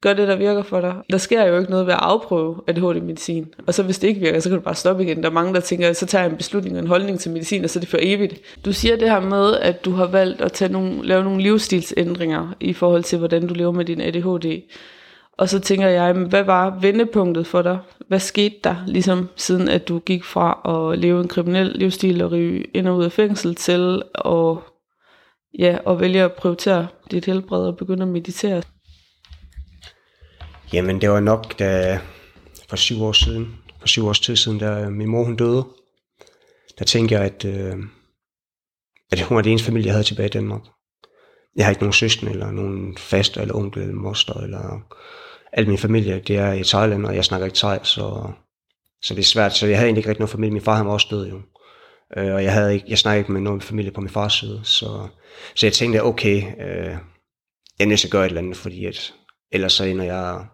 gør det, der virker for dig. Der sker jo ikke noget ved at afprøve ADHD-medicin. Og så hvis det ikke virker, så kan du bare stoppe igen. Der er mange, der tænker, så tager jeg en beslutning og en holdning til medicin, og så er det for evigt. Du siger det her med, at du har valgt at tage nogle, lave nogle livsstilsændringer i forhold til, hvordan du lever med din ADHD. Og så tænker jeg, hvad var vendepunktet for dig? Hvad skete der, ligesom siden at du gik fra at leve en kriminel livsstil og ryge ind og ud af fængsel til at, ja, at vælge at prioritere dit helbred og begynde at meditere? Jamen, det var nok, da for syv år siden, for syv års tid siden, da øh, min mor hun døde, der tænkte jeg, at, øh, at hun var det eneste familie, jeg havde tilbage i Danmark. Jeg har ikke nogen søsken, eller nogen faster, eller onkel, eller moster, eller al min familie, det er i Thailand, og jeg snakker ikke thai, så, så det er svært. Så jeg havde egentlig ikke rigtig nogen familie. Min far han var også død jo. Øh, og jeg, havde ikke, jeg snakkede ikke med nogen familie på min fars side. Så, så jeg tænkte, okay, øh, jeg er nødt til at gøre et eller andet, fordi at, ellers så ender jeg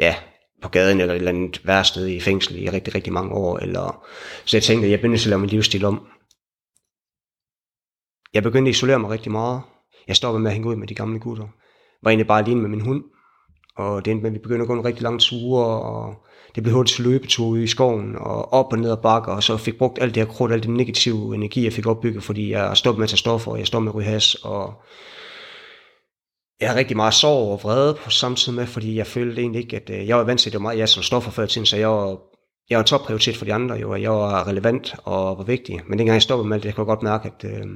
ja, på gaden eller et eller andet værsted i fængsel i rigtig, rigtig mange år. Eller, så jeg tænkte, at jeg begyndte at lave min livsstil om. Jeg begyndte at isolere mig rigtig meget. Jeg stoppede med at hænge ud med de gamle gutter. Var egentlig bare alene med min hund. Og det endte med, at vi begyndte at gå en rigtig lang ture, og det blev hurtigt til løbetur ude i skoven, og op og ned ad bakker, og så fik brugt alt det her krudt, alt den negative energi, jeg fik opbygget, fordi jeg stoppede med at tage stoffer, og jeg stoppede med at ryge has, og jeg har rigtig meget sorg og vrede på samtidig med, fordi jeg følte egentlig ikke, at øh, jeg var vant til, at det var meget jeg som stoffer før tiden, så jeg var, jeg var topprioritet for de andre, jo, og jeg var relevant og var vigtig. Men dengang jeg stoppede med det, jeg kunne godt mærke, at øh,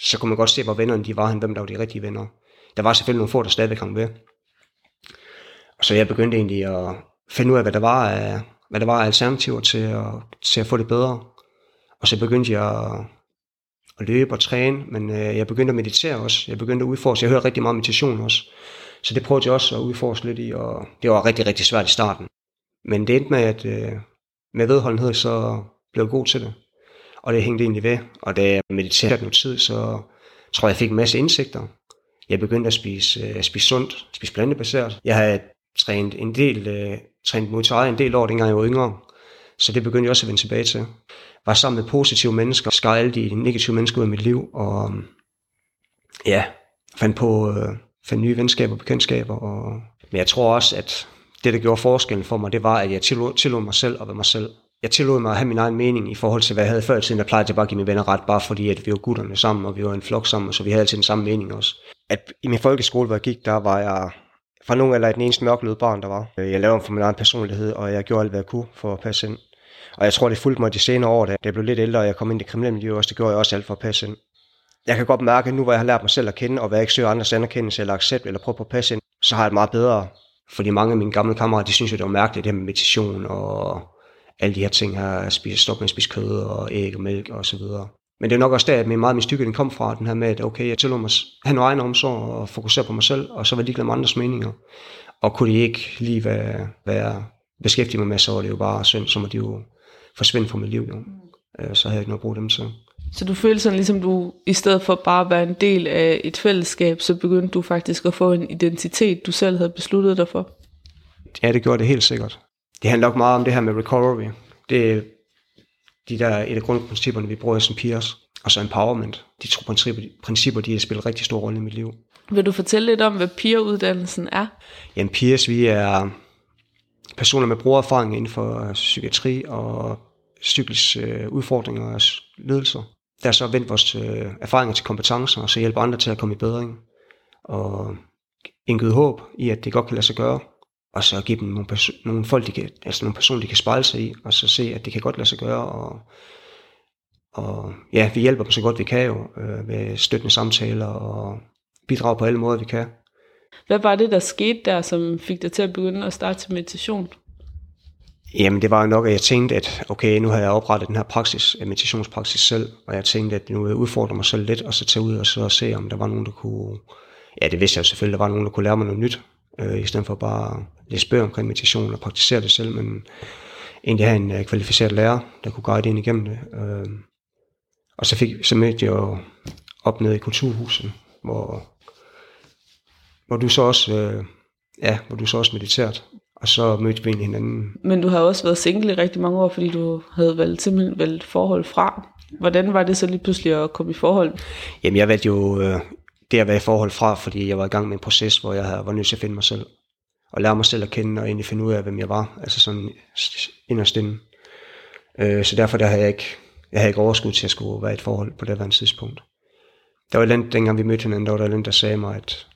så kunne man godt se, hvor vennerne de var, hvem der var de rigtige venner. Der var selvfølgelig nogle få, der stadigvæk hang ved. Så jeg begyndte egentlig at finde ud af, hvad der var af, hvad der var af alternativer til at, til at få det bedre. Og så begyndte jeg at, at løbe og træne, men øh, jeg begyndte at meditere også. Jeg begyndte at udforske. Jeg hørte rigtig meget meditation også. Så det prøvede jeg også at udforske lidt i, og det var rigtig, rigtig svært i starten. Men det endte med, at øh, med vedholdenhed, så blev jeg god til det. Og det hængte egentlig ved. Og da jeg mediterede noget tid, så tror jeg, jeg fik en masse indsigter. Jeg begyndte at spise, øh, spise sundt, spise plantebaseret. Jeg havde trænet en del, øh, trænet mod en del år, dengang jeg var yngre. Så det begyndte jeg også at vende tilbage til. Var sammen med positive mennesker, skar alle de negative mennesker ud af mit liv, og øhm, ja, fandt på øh, fandt nye venskaber og bekendtskaber. Og, men jeg tror også, at det, der gjorde forskellen for mig, det var, at jeg tillod, tillod mig selv at være mig selv. Jeg tillod mig at have min egen mening i forhold til, hvad jeg havde før i tiden. Jeg plejede jeg bare at give mine venner ret, bare fordi at vi var gutterne sammen, og vi var en flok sammen, så vi havde altid den samme mening også. At i min folkeskole, hvor jeg gik, der var jeg fra nogen eller den eneste mørkløde barn, der var. Jeg lavede for min egen personlighed, og jeg gjorde alt, hvad jeg kunne for at passe ind. Og jeg tror, det fulgte mig de senere år, da jeg blev lidt ældre, og jeg kom ind i kriminelle miljø også, det gjorde jeg også alt for at passe ind. Jeg kan godt mærke, at nu hvor jeg har lært mig selv at kende, og hvad jeg ikke søger andres anerkendelse eller accept, eller prøver på at passe ind, så har jeg det meget bedre. Fordi mange af mine gamle kammerater, de synes jo, det var mærkeligt, det her med meditation og alle de her ting her, at spise, stoppe med at spise kød og æg og mælk og så videre. Men det er nok også der, at min meget min stykke den kom fra, den her med, at okay, jeg tillod mig at have noget egen omsorg og fokusere på mig selv, og så var ligeglad med andres meninger. Og kunne de ikke lige være, være beskæftige mig med, så var det jo bare synd, så må de jo forsvinde fra mit liv. Jo. Øh, så havde jeg ikke noget at bruge dem til. Så du følte sådan, ligesom du, i stedet for bare at være en del af et fællesskab, så begyndte du faktisk at få en identitet, du selv havde besluttet dig for? Ja, det gjorde det helt sikkert. Det handler nok meget om det her med recovery. Det er de der et af grundprincipperne, vi bruger som peers. Og så empowerment. De to principper, principper de har spillet rigtig stor rolle i mit liv. Vil du fortælle lidt om, hvad peer-uddannelsen er? Jamen peers, vi er personer med brugererfaring inden for øh, psykiatri og psykisk øh, udfordringer og ledelser. Der er så vendt vores øh, erfaringer til kompetencer, og så hjælper andre til at komme i bedring. Og indgivet håb i, at det godt kan lade sig gøre. Og så give dem nogle, perso- nogle folk, de kan, altså nogle personer, de kan spejle sig i, og så se, at det kan godt lade sig gøre. Og, og ja, vi hjælper dem så godt vi kan jo, øh, med støttende samtaler og bidrage på alle måder, vi kan. Hvad var det, der skete der, som fik dig til at begynde at starte til meditation? Jamen det var jo nok, at jeg tænkte, at okay, nu har jeg oprettet den her praksis, øh, meditationspraksis selv, og jeg tænkte, at nu vil jeg udfordre mig selv lidt, og så tage ud og så se, om der var nogen, der kunne... Ja, det vidste jeg selvfølgelig, der var nogen, der kunne lære mig noget nyt, øh, i stedet for bare at læse bøger omkring meditation og praktisere det selv, men egentlig have en øh, kvalificeret lærer, der kunne guide ind igennem det. Øh, og så, fik, så mødte jeg jo op nede i kulturhuset, hvor, hvor du så også, øh, ja, hvor du så også mediteret. Og så mødte vi hinanden. Men du har også været single i rigtig mange år, fordi du havde valgt simpelthen valgt forhold fra. Hvordan var det så lige pludselig at komme i forhold? Jamen jeg valgte jo øh, det at være i forhold fra, fordi jeg var i gang med en proces, hvor jeg var nødt til at finde mig selv. Og lære mig selv at kende, og egentlig finde ud af, hvem jeg var. Altså sådan inderst inde. Øh, så derfor der havde jeg ikke, jeg havde ikke overskud til at skulle være i et forhold på det andet tidspunkt. Der var den, dengang vi mødte hinanden, der var der den, der sagde mig, at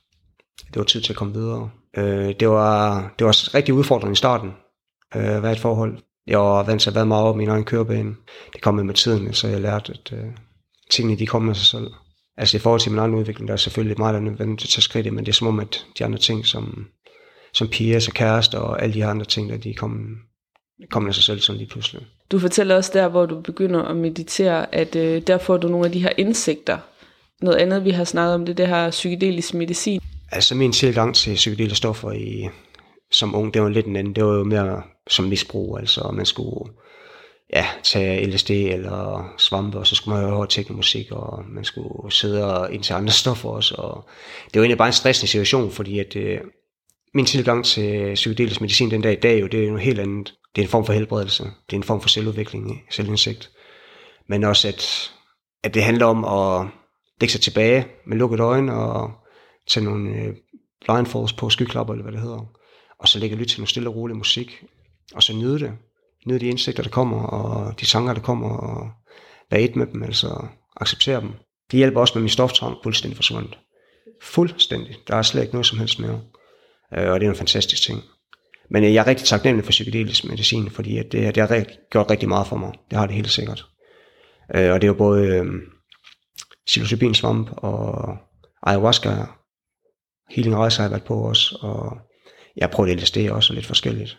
det var tid til at komme videre. Øh, det, var, det var rigtig udfordrende i starten, øh, at være et forhold. Jeg var vant til at være meget over min egen kørebane. Det kom med med tiden, så jeg lærte, at øh, tingene de kom med sig selv. Altså i forhold til min egen udvikling, der er selvfølgelig meget, der er til at tage skridt men det er som om, at de andre ting, som, som piger og altså kærester og alle de andre ting, der de kom, kom af sig selv sådan lige pludselig. Du fortæller også der, hvor du begynder at meditere, at øh, der får du nogle af de her indsigter. Noget andet, vi har snakket om, det er det her psykedelisk medicin. Altså min tilgang til psykedeliske stoffer i, som ung, det var lidt en anden. Det var jo mere som misbrug, altså man skulle ja, tage LSD eller svampe, og så skulle man høre teknomusik, og man skulle sidde og indtage andre stoffer også. Og det var egentlig bare en stressende situation, fordi at, øh, min tilgang til psykedelisk medicin den dag i dag, jo, det er jo noget helt andet. Det er en form for helbredelse. Det er en form for selvudvikling, selvindsigt. Men også, at, at det handler om at lægge sig tilbage med lukket øjne og tage nogle øh, blindfolds på, skyklapper eller hvad det hedder. Og så lægge lytte til noget stille og rolig musik. Og så nyde det. Nyde de indsigter, der kommer, og de sanger, der kommer, og være et med dem, altså acceptere dem. Det hjælper også med min stoftrang fuldstændig forsvundet. Fuldstændig. Der er slet ikke noget som helst mere. Øh, og det er en fantastisk ting. Men øh, jeg er rigtig taknemmelig for psykedelisk medicin, fordi at det, det har gjort rigtig meget for mig. Det har det helt sikkert. Øh, og det er jo både øh, psilocybinsvamp og ayahuasca, healing rejser har jeg været på også, og jeg har prøvet LSD også, og lidt forskelligt.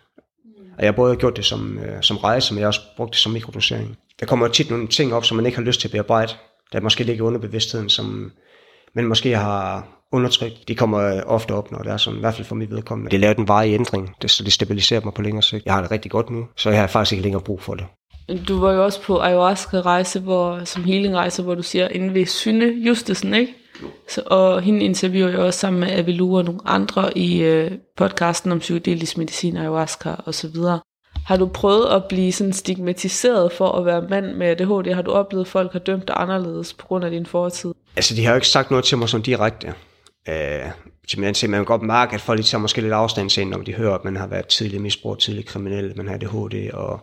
Og jeg har både gjort det som, øh, som rejse, men jeg har også brugt det som mikrodosering. Der kommer tit nogle ting op, som man ikke har lyst til at bearbejde, der måske ligger under bevidstheden, som man måske har undertrykt. De kommer ofte op, når det er sådan, i hvert fald for mit vedkommende. Det laver en varig ændring, det, så det stabiliserer mig på længere sigt. Jeg har det rigtig godt nu, så jeg har faktisk ikke længere brug for det. Du var jo også på ayahuasca-rejse, hvor, som healing-rejse, hvor du siger, inde ved Synne Justesen, ikke? Så, og hende interviewer jeg også sammen med Avilu og nogle andre i øh, podcasten om psykedelisk medicin, ayahuasca og så videre. Har du prøvet at blive sådan stigmatiseret for at være mand med ADHD? Har du oplevet, at folk har dømt dig anderledes på grund af din fortid? Altså, de har jo ikke sagt noget til mig sådan direkte. Øh, man, man kan godt mærke, at folk lige tager måske lidt afstand til, når de hører, at man har været tidlig misbrugt, tidlig kriminel, man har ADHD, og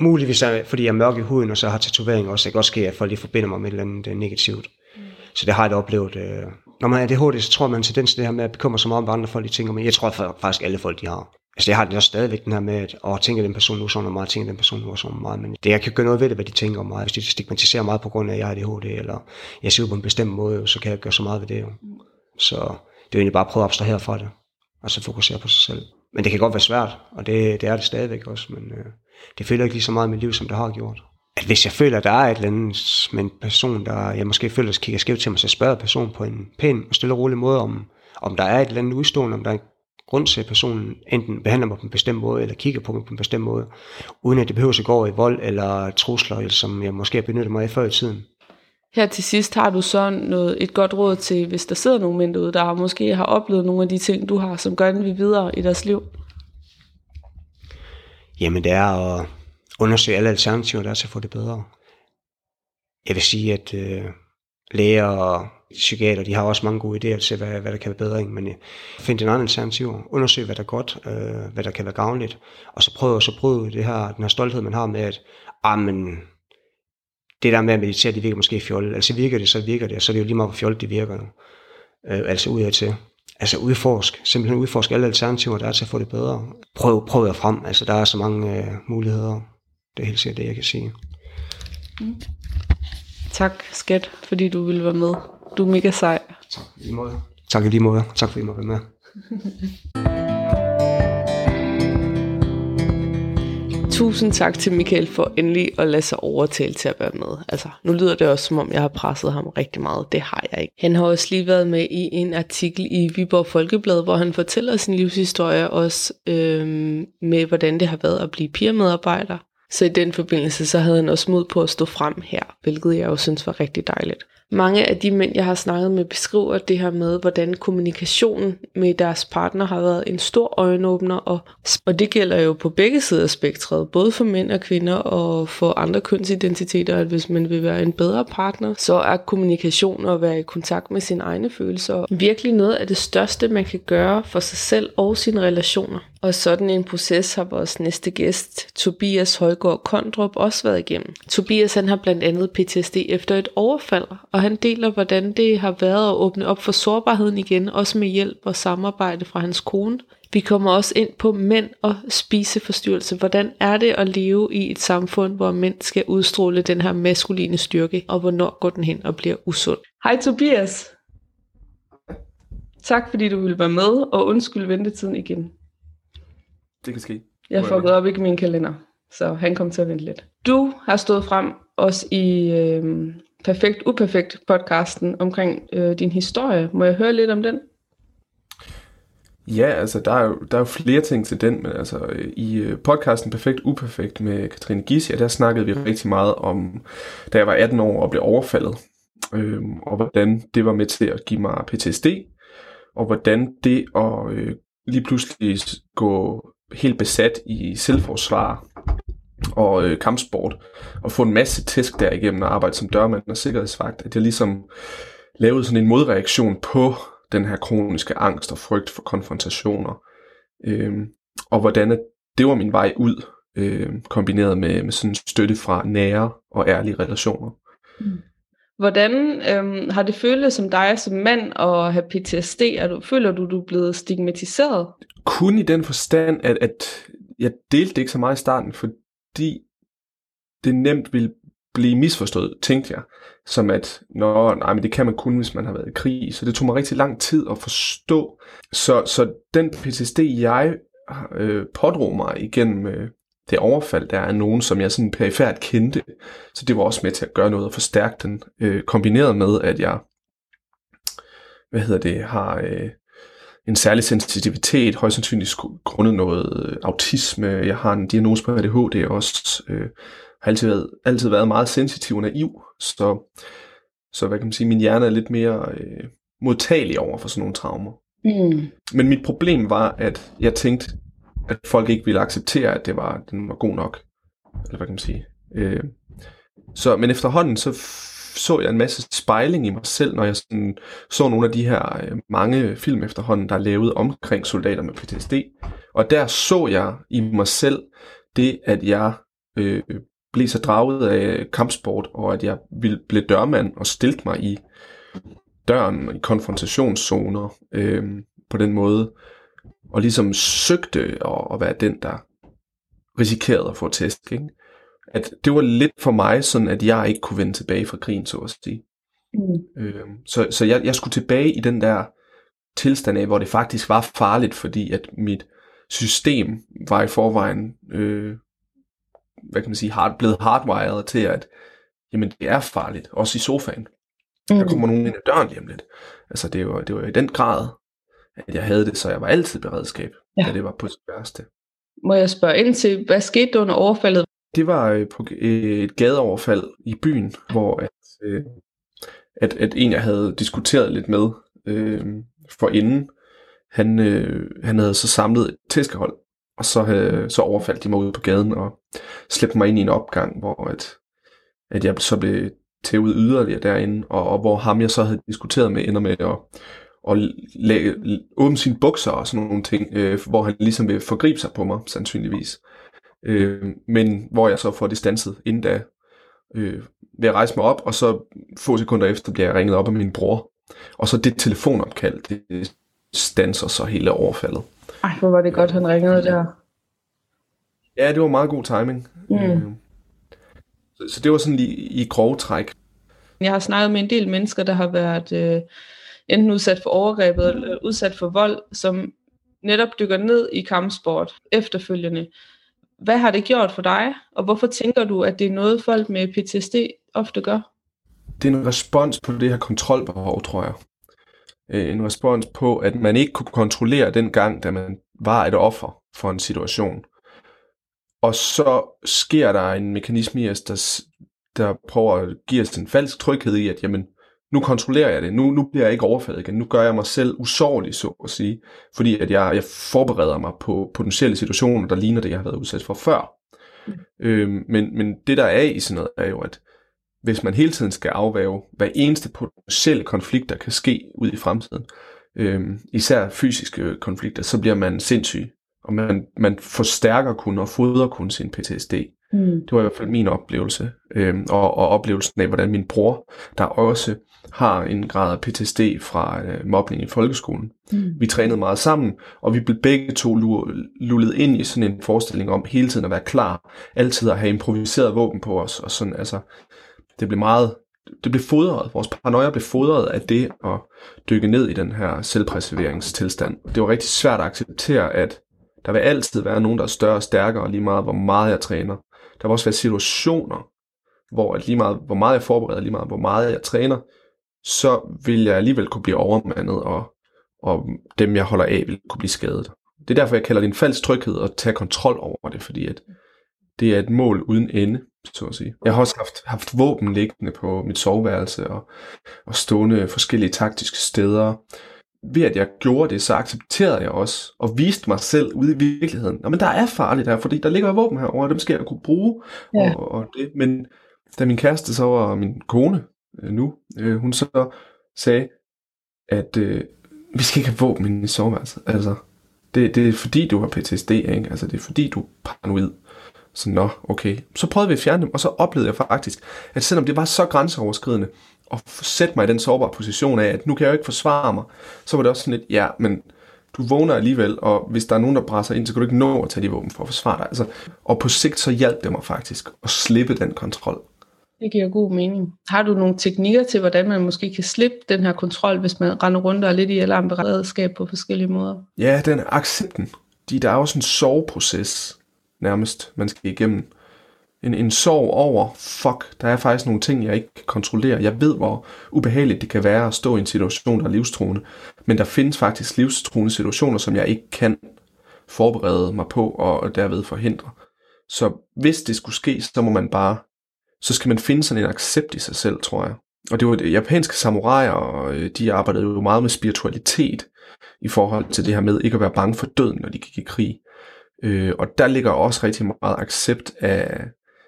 muligvis fordi jeg er mørk i huden, og så har tatovering også, det kan også ske, at folk lige forbinder mig med et eller andet øh, negativt. Så det har jeg da oplevet. Øh. Når man har ADHD, så tror man tendens til det her med at bekymre sig meget om, hvad andre folk de tænker, men jeg tror faktisk alle folk, de har. Altså jeg har det også stadigvæk den her med, at åh, tænker den person nu sådan meget, tænker den person nu sådan meget, men det, jeg kan gøre noget ved det, hvad de tænker om mig. Hvis de stigmatiserer meget på grund af, at jeg har ADHD, eller jeg ser ud på en bestemt måde, så kan jeg gøre så meget ved det. Jo. Så det er jo egentlig bare at prøve at abstrahere fra det, og så fokusere på sig selv. Men det kan godt være svært, og det, det er det stadigvæk også, men øh, det føler ikke lige så meget i mit liv, som det har gjort. At hvis jeg føler, at der er et eller andet med en person, der jeg måske føler, at kigger skævt til mig, så spørger personen på en pæn og stille og rolig måde, om, om der er et eller andet udstående, om der er grund til, at personen enten behandler mig på en bestemt måde, eller kigger på mig på en bestemt måde, uden at det behøver at gå over i vold eller trusler, som jeg måske har benyttet mig af før i tiden. Her til sidst har du så noget, et godt råd til, hvis der sidder nogle mænd derude, der måske har oplevet nogle af de ting, du har, som gør den videre i deres liv? Jamen det er at undersøge alle alternativer, der er til at få det bedre. Jeg vil sige, at øh, læger og psykiater, de har også mange gode idéer til, hvad, hvad der kan være bedre, men øh, find en anden alternativ, undersøg, hvad der er godt, øh, hvad der kan være gavnligt, og så prøv så prøv det her, den her stolthed, man har med, at ah, men, det der med at meditere, det virker måske fjollet. Altså virker det, så virker det, og så er det jo lige meget, hvor fjollet det virker. Øh, altså ud af til. Altså udforsk, simpelthen udforsk alle alternativer, der er til at få det bedre. Prøv, prøv at frem, altså der er så mange øh, muligheder. Det er helt sikkert det, jeg kan sige. Mm. Tak, skat, fordi du ville være med. Du er mega sej. Tak i lige måde. Tak i lige måde. Tak fordi I måtte være med. Tusind tak til Michael for endelig at lade sig overtale til at være med. Altså, nu lyder det også, som om jeg har presset ham rigtig meget. Det har jeg ikke. Han har også lige været med i en artikel i Viborg Folkeblad, hvor han fortæller sin livshistorie også øhm, med, hvordan det har været at blive peermedarbejder. Så i den forbindelse, så havde han også mod på at stå frem her, hvilket jeg jo synes var rigtig dejligt. Mange af de mænd, jeg har snakket med, beskriver det her med, hvordan kommunikationen med deres partner har været en stor øjenåbner, og, og det gælder jo på begge sider af spektret, både for mænd og kvinder og for andre kønsidentiteter, at hvis man vil være en bedre partner, så er kommunikation og at være i kontakt med sine egne følelser virkelig noget af det største, man kan gøre for sig selv og sine relationer. Og sådan en proces har vores næste gæst, Tobias Højgaard Kondrup, også været igennem. Tobias han har blandt andet PTSD efter et overfald, og han deler, hvordan det har været at åbne op for sårbarheden igen, også med hjælp og samarbejde fra hans kone. Vi kommer også ind på mænd og spiseforstyrrelse. Hvordan er det at leve i et samfund, hvor mænd skal udstråle den her maskuline styrke, og hvornår går den hen og bliver usund? Hej Tobias. Tak fordi du ville være med, og undskyld ventetiden igen. Det kan ske. Jeg får gået op i min kalender, så han kom til at vente lidt. Du har stået frem også i øh, Perfekt Uperfekt podcasten omkring øh, din historie. Må jeg høre lidt om den? Ja, altså der er, jo, der er jo flere ting til den, men altså i øh, podcasten Perfekt Uperfekt med Katrine Gisia, der snakkede vi rigtig meget om, da jeg var 18 år og blev overfaldet, øh, og hvordan det var med til at give mig PTSD, og hvordan det at øh, lige pludselig gå helt besat i selvforsvar og øh, kampsport, og få en masse tæsk derigennem at arbejde som dørmand og sikkerhedsvagt, at jeg ligesom lavede sådan en modreaktion på den her kroniske angst og frygt for konfrontationer. Øh, og hvordan at det var min vej ud, øh, kombineret med, med sådan støtte fra nære og ærlige relationer. Mm. Hvordan øhm, har det føltes som dig som mand at have PTSD? Er du, føler du, du er blevet stigmatiseret? Kun i den forstand, at, at jeg delte det ikke så meget i starten, fordi det nemt ville blive misforstået, tænkte jeg. Som at, nå, nej, men det kan man kun, hvis man har været i krig. Så det tog mig rigtig lang tid at forstå. Så, så den PTSD, jeg øh, pådrog mig igennem øh, det overfald, der er nogen, som jeg sådan perifært kendte. Så det var også med til at gøre noget og forstærke den, øh, kombineret med, at jeg, hvad hedder det, har øh, en særlig sensitivitet, højst sandsynligt grundet noget øh, autisme, jeg har en diagnose på ADHD også, øh, har altid været, altid været meget sensitiv og naiv, så, så hvad kan man sige, min hjerne er lidt mere øh, modtagelig over for sådan nogle traumer. Mm. Men mit problem var, at jeg tænkte, at folk ikke ville acceptere, at det var, den var god nok. Eller hvad kan man sige. Øh, så, men efterhånden så så jeg en masse spejling i mig selv, når jeg sådan, så nogle af de her øh, mange film efterhånden, der er lavet omkring soldater med PTSD. Og der så jeg i mig selv det, at jeg øh, blev så draget af kampsport, og at jeg ville blive dørmand og stilte mig i døren i konfrontationszoner øh, på den måde, og ligesom søgte at, at være den, der risikerede at få test. Ikke? At det var lidt for mig, sådan at jeg ikke kunne vende tilbage fra krigen, så at sige. Mm. Øh, så så jeg, jeg skulle tilbage i den der tilstand af, hvor det faktisk var farligt, fordi at mit system var i forvejen øh, hvad kan man sige, hard, blevet hardwired til, at jamen, det er farligt, også i sofaen. Mm. Der kommer nogen ind ad døren lige om lidt. Altså, det var, det var i den grad, at jeg havde det, så jeg var altid beredskab, ja. da det var på det værste. Må jeg spørge ind til, hvad skete der under overfaldet? Det var øh, på øh, et gadeoverfald i byen, hvor at, øh, at, at en, jeg havde diskuteret lidt med øh, for inden, han, øh, han havde så samlet et tæskehold, og så, øh, så overfaldt de mig ud på gaden og slæbte mig ind i en opgang, hvor at, at jeg så blev tævet yderligere derinde, og, og hvor ham jeg så havde diskuteret med ender med at, at lægge, åbne sine bukser og sådan nogle ting, øh, hvor han ligesom vil forgribe sig på mig, sandsynligvis. Øh, men hvor jeg så får det stanset inden da, øh, ved at rejse mig op, og så få sekunder efter bliver jeg ringet op af min bror. Og så det telefonopkald, det stanser så hele overfaldet. Ej, hvor var det godt, han ringede der. Ja, det var meget god timing. Mm. Øh, så, så det var sådan lige i grove træk. Jeg har snakket med en del mennesker, der har været øh, enten udsat for overgrebet eller udsat for vold, som netop dykker ned i kampsport efterfølgende. Hvad har det gjort for dig, og hvorfor tænker du, at det er noget, folk med PTSD ofte gør? Det er en respons på det her kontrolbehov, tror jeg. Øh, en respons på, at man ikke kunne kontrollere den gang, da man var et offer for en situation. Og så sker der en mekanisme i os, der, der prøver at give os en falsk tryghed i, at jamen, nu kontrollerer jeg det, nu, nu bliver jeg ikke overfaldet igen, nu gør jeg mig selv usårlig, så at sige, fordi at jeg, jeg forbereder mig på potentielle situationer, der ligner det, jeg har været udsat for før. Mm. Øhm, men, men det der er i sådan noget, er jo, at hvis man hele tiden skal afvæve hver eneste potentielle konflikt, der kan ske ud i fremtiden, øhm, især fysiske konflikter, så bliver man sindssyg, og man, man forstærker kun og fodrer kun sin PTSD. Mm. Det var i hvert fald min oplevelse, øhm, og, og oplevelsen af, hvordan min bror, der også har en grad af PTSD fra øh, mobning i folkeskolen. Mm. Vi trænede meget sammen, og vi blev begge to lullet ind i sådan en forestilling om hele tiden at være klar, altid at have improviseret våben på os, og sådan, altså, det blev meget, det blev fodret, vores paranoia blev fodret af det at dykke ned i den her selvpreserveringstilstand. Det var rigtig svært at acceptere, at der vil altid være nogen, der er større og stærkere, lige meget hvor meget jeg træner. Der vil også være situationer, hvor at lige meget, hvor meget jeg forbereder, lige meget hvor meget jeg træner, så vil jeg alligevel kunne blive overmandet og, og dem, jeg holder af, vil kunne blive skadet. Det er derfor, jeg kalder det en falsk tryghed at tage kontrol over det, fordi at det er et mål uden ende, så at sige. Jeg har også haft, haft våben liggende på mit soveværelse og, og stående forskellige taktiske steder. Ved at jeg gjorde det, så accepterede jeg også og viste mig selv ude i virkeligheden. Nå, men der er farligt her, fordi der ligger våben herovre, og dem skal jeg kunne bruge. Ja. Og, og det. Men da min kæreste så var min kone øh, nu, øh, hun så sagde, at øh, vi skal ikke have våben i soveværelset. Altså, det, det er fordi, du har PTSD, ikke? Altså, det er fordi, du er paranoid. Så nå, okay. Så prøvede vi at fjerne dem, og så oplevede jeg faktisk, at selvom det var så grænseoverskridende, at sætte mig i den sårbare position af, at nu kan jeg jo ikke forsvare mig, så var det også sådan lidt, ja, men du vågner alligevel, og hvis der er nogen, der presser ind, så kan du ikke nå at tage de våben for at forsvare dig. Altså, og på sigt så hjalp det mig faktisk at slippe den kontrol. Det giver god mening. Har du nogle teknikker til, hvordan man måske kan slippe den her kontrol, hvis man render rundt og er lidt i alarmberedskab på forskellige måder? Ja, den accepten. De, der er også en soveproces, nærmest, man skal igennem. En, en sorg over, fuck, der er faktisk nogle ting, jeg ikke kan kontrollere. Jeg ved, hvor ubehageligt det kan være at stå i en situation, der er livstruende. Men der findes faktisk livstruende situationer, som jeg ikke kan forberede mig på og derved forhindre. Så hvis det skulle ske, så må man bare så skal man finde sådan en accept i sig selv, tror jeg. Og det var det japanske samuraier, og øh, de arbejdede jo meget med spiritualitet i forhold til det her med ikke at være bange for døden, når de gik i krig. Øh, og der ligger også rigtig meget accept af,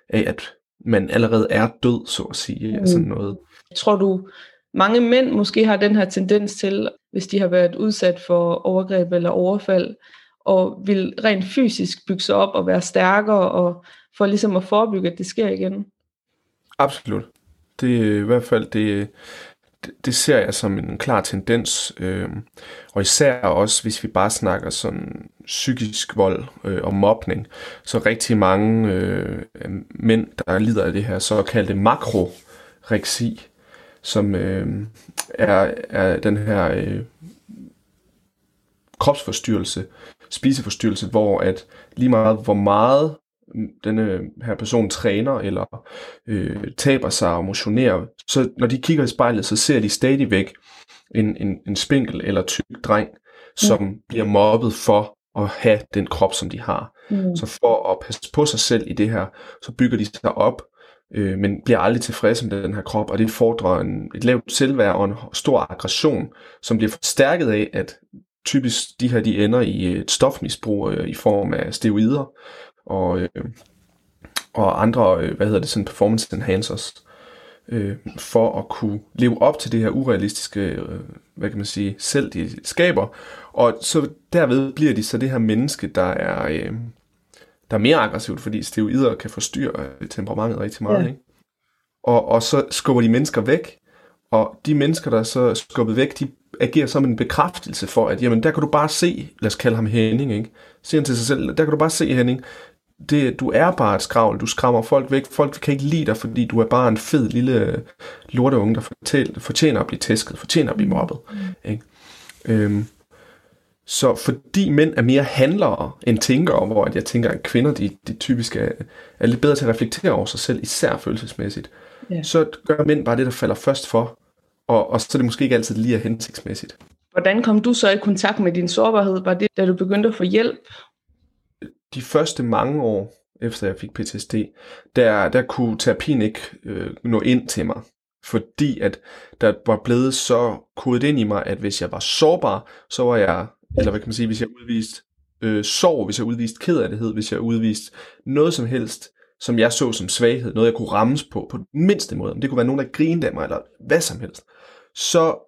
af, at man allerede er død, så at sige. Mm. Sådan noget. Tror du, mange mænd måske har den her tendens til, hvis de har været udsat for overgreb eller overfald, og vil rent fysisk bygge sig op og være stærkere, og for ligesom at forebygge, at det sker igen? Absolut. Det er i hvert fald det, det, det ser jeg som en klar tendens. Øh, og især også, hvis vi bare snakker sådan psykisk vold øh, og mobning, så rigtig mange øh, mænd, der lider af det her såkaldte makroreksi, som øh, er, er den her øh, kropsforstyrrelse, spiseforstyrrelse, hvor at lige meget hvor meget denne her person træner eller øh, taber sig og motionerer, så når de kigger i spejlet, så ser de stadigvæk en, en, en spinkel eller tyk dreng, som mm. bliver mobbet for at have den krop, som de har. Mm. Så for at passe på sig selv i det her, så bygger de sig op, øh, men bliver aldrig tilfredse med den her krop, og det fordrer en, et lavt selvværd og en stor aggression, som bliver forstærket af, at typisk de her de ender i et stofmisbrug øh, i form af steroider, og, øh, og andre, øh, hvad hedder det, sådan performance enhancers, øh, for at kunne leve op til det her urealistiske, øh, hvad kan man sige, selv de skaber. Og så derved bliver de så det her menneske, der er, øh, der er mere aggressivt, fordi steroider kan forstyrre øh, temperamentet rigtig meget. Ja. Ikke? Og, og så skubber de mennesker væk, og de mennesker, der er så skubbet væk, de agerer som en bekræftelse for, at jamen, der kan du bare se, lad os kalde ham Henning, ikke? siger han til sig selv, der kan du bare se Henning, det, du er bare et skravl, du skræmmer folk væk, folk kan ikke lide dig, fordi du er bare en fed lille lorteunge, der fortæl, fortjener at blive tæsket, fortjener at blive mobbet. Mm. Ikke? Øhm, så fordi mænd er mere handlere end tænkere, hvor jeg tænker, at kvinder de, de typisk er, er lidt bedre til at reflektere over sig selv, især følelsesmæssigt, yeah. så gør mænd bare det, der falder først for, og, og så er det måske ikke altid lige er hensigtsmæssigt. Hvordan kom du så i kontakt med din sårbarhed? Var det, da du begyndte at få hjælp? De første mange år, efter jeg fik PTSD, der, der kunne terapien ikke øh, nå ind til mig. Fordi at der var blevet så kodet ind i mig, at hvis jeg var sårbar, så var jeg, eller hvad kan man sige, hvis jeg udviste øh, sorg, hvis jeg udviste kederlighed, hvis jeg udviste noget som helst, som jeg så som svaghed, noget jeg kunne rammes på, på den mindste måde, om det kunne være nogen, der grinede af mig, eller hvad som helst, så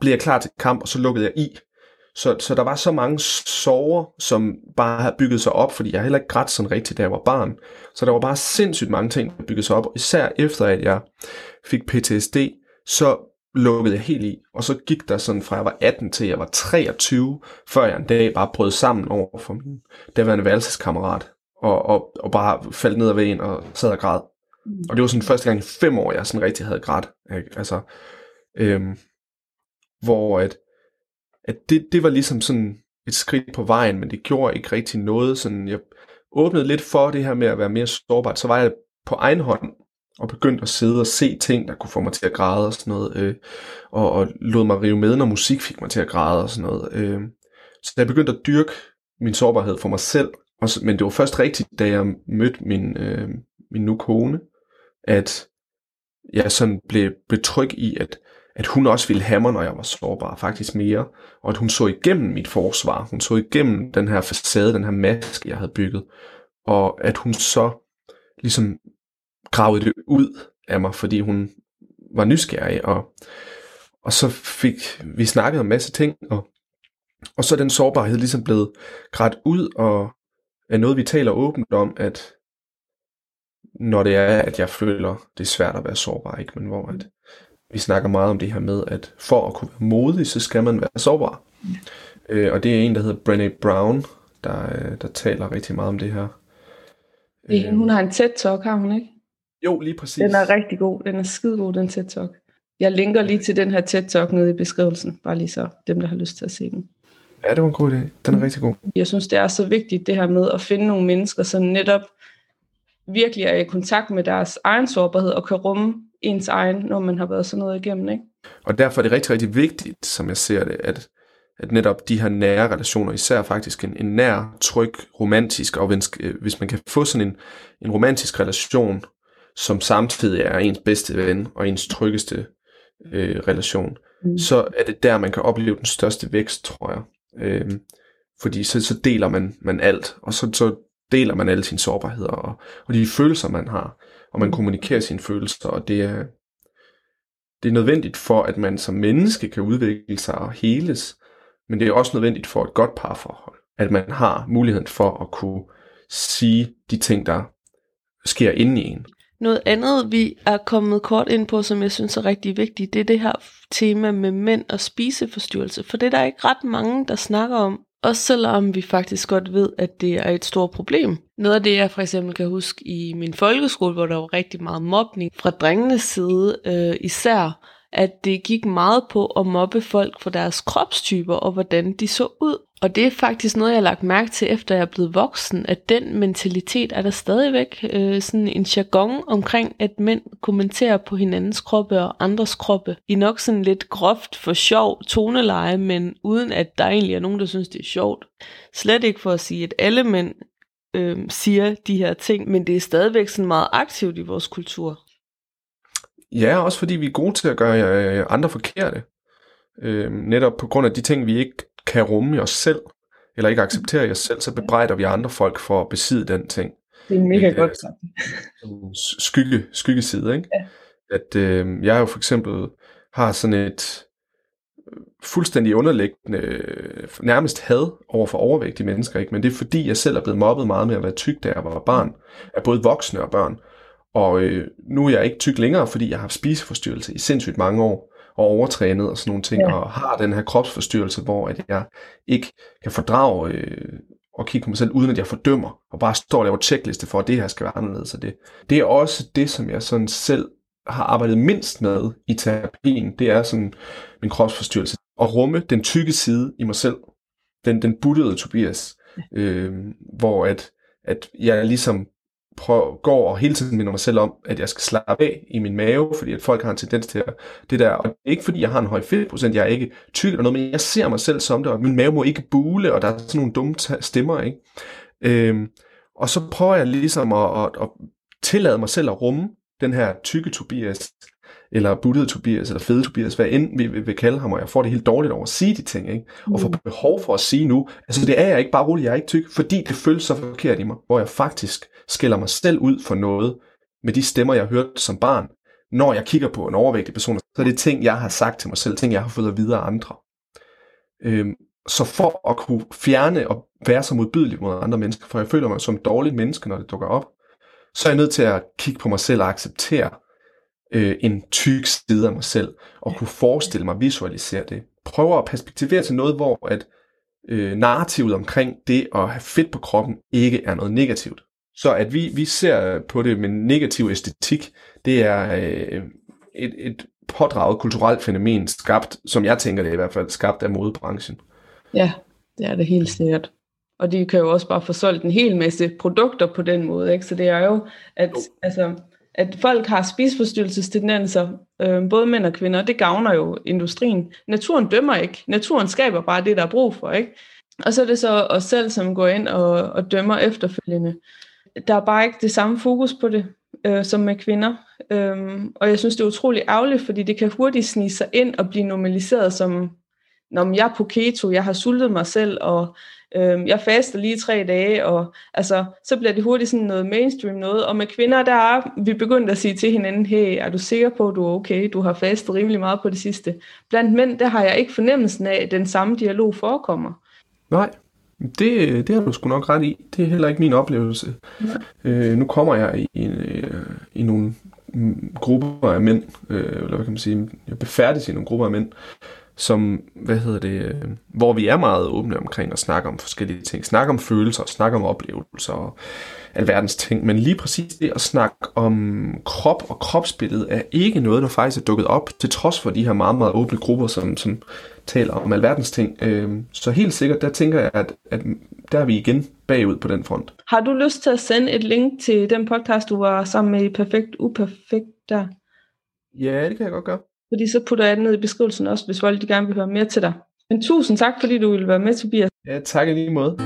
blev jeg klar til kamp, og så lukkede jeg i, så, så der var så mange sorger, som bare havde bygget sig op, fordi jeg heller ikke grædt sådan rigtigt, da jeg var barn. Så der var bare sindssygt mange ting, der byggede sig op. Især efter, at jeg fik PTSD, så lukkede jeg helt i. Og så gik der sådan fra jeg var 18 til jeg var 23, før jeg en dag bare brød sammen over for min daværende værelseskammerat. Og, og, og bare faldt ned ad vejen og sad og græd. Og det var sådan første gang i fem år, jeg sådan rigtig havde grædt. Ikke? Altså, øhm, hvor at at det, det var ligesom sådan et skridt på vejen, men det gjorde ikke rigtig noget. Sådan, jeg åbnede lidt for det her med at være mere sårbart, så var jeg på egen hånd og begyndte at sidde og se ting, der kunne få mig til at græde og sådan noget, øh, og, og lod mig rive med, når musik fik mig til at græde og sådan noget. Øh. Så jeg begyndte at dyrke min sårbarhed for mig selv, og, men det var først rigtigt, da jeg mødte min, øh, min nu kone, at jeg sådan blev, betryg i, at, at hun også ville have mig, når jeg var sårbar, faktisk mere, og at hun så igennem mit forsvar, hun så igennem den her facade, den her maske, jeg havde bygget, og at hun så ligesom gravede det ud af mig, fordi hun var nysgerrig, og, og så fik vi snakket om en masse ting, og, og så er den sårbarhed ligesom blevet grædt ud, og er noget, vi taler åbent om, at når det er, at jeg føler, det er svært at være sårbar, ikke? men hvor at vi snakker meget om det her med, at for at kunne være modig, så skal man være sårbar. Ja. Øh, og det er en, der hedder Brené Brown, der, øh, der taler rigtig meget om det her. Øh, hun har en TED-talk, har hun ikke? Jo, lige præcis. Den er rigtig god. Den er skide god, den TED-talk. Jeg linker lige til den her TED-talk nede i beskrivelsen, bare lige så dem, der har lyst til at se den. Ja, det var en god idé. Den er rigtig god. Jeg synes, det er så vigtigt, det her med at finde nogle mennesker, som netop virkelig er i kontakt med deres egen sårbarhed og kan rumme ens egen, når man har været sådan noget igennem. Ikke? Og derfor er det rigtig, rigtig vigtigt, som jeg ser det, at, at netop de her nære relationer, især faktisk en, en nær, tryg, romantisk, og hvis man kan få sådan en, en romantisk relation, som samtidig er ens bedste ven og ens tryggeste øh, relation, mm. så er det der, man kan opleve den største vækst, tror jeg. Øh, fordi så, så deler man, man alt, og så, så deler man alle sine sårbarheder og, og de følelser, man har, og man mm. kommunikerer sine følelser, og det er, det er nødvendigt for, at man som menneske kan udvikle sig og heles, men det er også nødvendigt for et godt parforhold, at man har muligheden for at kunne sige de ting, der sker inde i en. Noget andet, vi er kommet kort ind på, som jeg synes er rigtig vigtigt, det er det her tema med mænd og spiseforstyrrelse. For det er der ikke ret mange, der snakker om. Også selvom vi faktisk godt ved, at det er et stort problem. Noget af det, jeg for eksempel kan huske i min folkeskole, hvor der var rigtig meget mobning fra drengenes side øh, især, at det gik meget på at mobbe folk for deres kropstyper og hvordan de så ud. Og det er faktisk noget, jeg har lagt mærke til, efter jeg er blevet voksen, at den mentalitet er der stadigvæk øh, sådan en jargon omkring, at mænd kommenterer på hinandens kroppe og andres kroppe. I nok sådan lidt groft for sjov toneleje, men uden at der egentlig er nogen, der synes, det er sjovt. Slet ikke for at sige, at alle mænd øh, siger de her ting, men det er stadigvæk sådan meget aktivt i vores kultur. Ja, også fordi vi er gode til at gøre øh, andre forkerte. Øh, netop på grund af de ting, vi ikke kan rumme i os selv, eller ikke acceptere i os selv, så bebrejder vi andre folk for at besidde den ting. Det er mega godt sagt. Skygge, skyggeside, ikke? Ja. At øh, jeg jo for eksempel har sådan et fuldstændig underliggende, nærmest had over for overvægtige mennesker, ikke? men det er fordi, jeg selv er blevet mobbet meget med at være tyk, da jeg var barn, af både voksne og børn. Og øh, nu er jeg ikke tyk længere, fordi jeg har haft spiseforstyrrelse i sindssygt mange år, og overtrænet og sådan nogle ting, ja. og har den her kropsforstyrrelse, hvor at jeg ikke kan fordrage øh, og kigge på mig selv, uden at jeg fordømmer, og bare står og laver checkliste for, at det her skal være anderledes. Og det. det er også det, som jeg sådan selv har arbejdet mindst med i terapien, det er sådan min kropsforstyrrelse. At rumme den tykke side i mig selv, den, den buttede Tobias, øh, hvor at, at jeg ligesom prøver, går og hele tiden minder mig selv om, at jeg skal slappe af i min mave, fordi at folk har en tendens til at det der, og ikke fordi jeg har en høj fedtprocent, jeg er ikke tyk eller noget, men jeg ser mig selv som det, og min mave må ikke bule, og der er sådan nogle dumme stemmer, ikke? Øhm, og så prøver jeg ligesom at, at, at tillade mig selv at rumme den her tykke Tobias, eller buttede Tobias, eller fede Tobias, hvad end vi vil, vil kalde ham, og jeg får det helt dårligt over at sige de ting, ikke? og får mm. behov for at sige nu, altså det er jeg ikke bare roligt, jeg er ikke tyk, fordi det føles så forkert i mig, hvor jeg faktisk skiller mig selv ud for noget, med de stemmer, jeg har hørt som barn, når jeg kigger på en overvægtig person, så er det ting, jeg har sagt til mig selv, ting, jeg har fået at vide af andre. Øhm, så for at kunne fjerne og være så modbydelig mod andre mennesker, for jeg føler mig som et dårligt menneske, når det dukker op, så er jeg nødt til at kigge på mig selv og acceptere øh, en tyk side af mig selv, og kunne forestille mig, visualisere det. Prøve at perspektivere til noget, hvor at øh, narrativet omkring det at have fedt på kroppen ikke er noget negativt. Så at vi, vi ser på det med negativ æstetik, det er øh, et, et pådraget kulturelt fænomen skabt, som jeg tænker det er i hvert fald, skabt af modebranchen. Ja, det er det helt sikkert. Og de kan jo også bare få solgt en hel masse produkter på den måde, ikke? Så det er jo, at jo. altså, at folk har spiseforstyrrelsestendenser, øh, både mænd og kvinder, det gavner jo industrien. Naturen dømmer ikke. Naturen skaber bare det, der er brug for, ikke? Og så er det så os selv, som går ind og, og dømmer efterfølgende. Der er bare ikke det samme fokus på det, øh, som med kvinder. Øhm, og jeg synes, det er utrolig ærgerligt, fordi det kan hurtigt snige sig ind og blive normaliseret som, når jeg er på keto, jeg har sultet mig selv, og øh, jeg faster lige tre dage, og altså, så bliver det hurtigt sådan noget mainstream noget. Og med kvinder, der er vi begyndt at sige til hinanden, hey, er du sikker på, at du er okay? Du har fastet rimelig meget på det sidste. Blandt mænd, der har jeg ikke fornemmelsen af, at den samme dialog forekommer. Nej, det, det har du sgu nok ret i. Det er heller ikke min oplevelse. Ja. Øh, nu kommer jeg i, i, øh, i nogle mm, grupper af mænd, øh, eller hvad kan man sige, jeg befærdes i nogle grupper af mænd, som, hvad hedder det, øh, hvor vi er meget åbne omkring at snakke om forskellige ting. Snakke om følelser, snakke om oplevelser og alverdens ting. Men lige præcis det at snakke om krop og kropsbillede er ikke noget, der faktisk er dukket op, til trods for de her meget, meget åbne grupper, som, som taler om alverdens ting. Øh, så helt sikkert, der tænker jeg, at, at der er vi igen bagud på den front. Har du lyst til at sende et link til den podcast, du var sammen med i Perfekt Uperfekt der? Ja, det kan jeg godt gøre. Fordi så putter jeg den ned i beskrivelsen også, hvis folk de gerne vil høre mere til dig. Men tusind tak, fordi du ville være med, Tobias. Ja, tak i lige måde.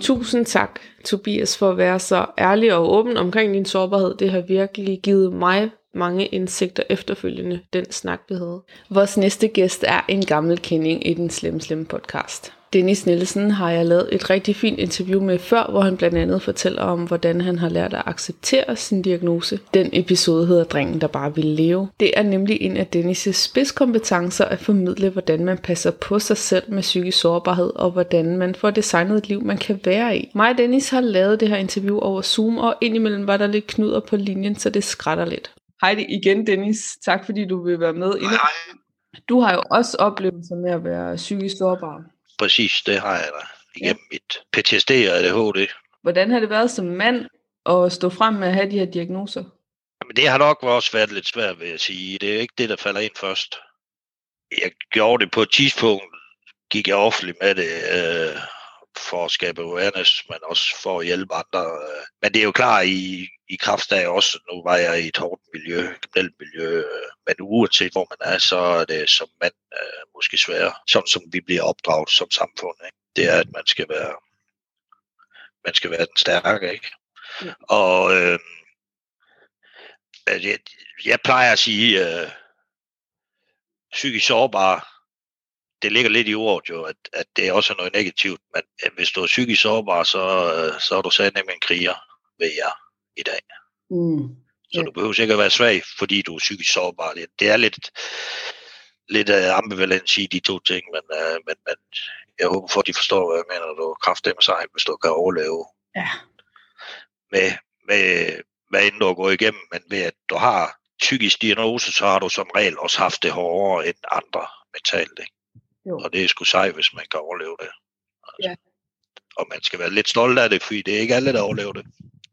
Tusind tak, Tobias, for at være så ærlig og åben omkring din sårbarhed. Det har virkelig givet mig mange indsigter efterfølgende, den snak vi havde. Vores næste gæst er en gammel kending i den Slem Slem podcast. Dennis Nielsen har jeg lavet et rigtig fint interview med før, hvor han blandt andet fortæller om, hvordan han har lært at acceptere sin diagnose. Den episode hedder Drengen, der bare ville leve. Det er nemlig en af Dennis' spidskompetencer at formidle, hvordan man passer på sig selv med psykisk sårbarhed, og hvordan man får designet et liv, man kan være i. Mig og Dennis har lavet det her interview over Zoom, og indimellem var der lidt knuder på linjen, så det skrætter lidt. Hej igen, Dennis. Tak fordi du vil være med. Hej. Du har jo også oplevelser med at være psykisk sårbar. Præcis, det har jeg da. Igennem ja. mit PTSD og ADHD. Hvordan har det været som mand at stå frem med at have de her diagnoser? Jamen, det har nok også været lidt svært, vil jeg sige. Det er ikke det, der falder ind først. Jeg gjorde det på et tidspunkt, gik jeg offentligt med det, øh, for at skabe awareness, men også for at hjælpe andre. Øh. Men det er jo klart, i, i kraftdag også, nu var jeg i et hårdt miljø, kriminelt miljø, øh, men uanset hvor man er, så er det som mand øh, måske sværere, sådan som vi bliver opdraget som samfund. Ikke? Det er, at man skal være, man skal være den stærke, ikke? Ja. Og øh, jeg, jeg plejer at sige, øh, psykisk sårbare, det ligger lidt i ordet jo, at, at det også er noget negativt, men hvis du er psykisk sårbar, så, øh, så er du sat med en kriger, ved jeg i dag. Mm. Så du behøver ikke at være svag, fordi du er psykisk sårbar. Det er lidt, lidt uh, ambivalent i de to ting, men, uh, men, men jeg håber for, at de forstår, hvad jeg mener, du kraftedeme sig, hvis du kan overleve. Ja. Med, med, hvad end du går igennem, men ved at du har psykisk diagnose, så har du som regel også haft det hårdere end andre mentalt. Ikke? Jo. Og det er sgu sej, hvis man kan overleve det. Altså. Ja. Og man skal være lidt stolt af det, fordi det er ikke alle, der overlever det.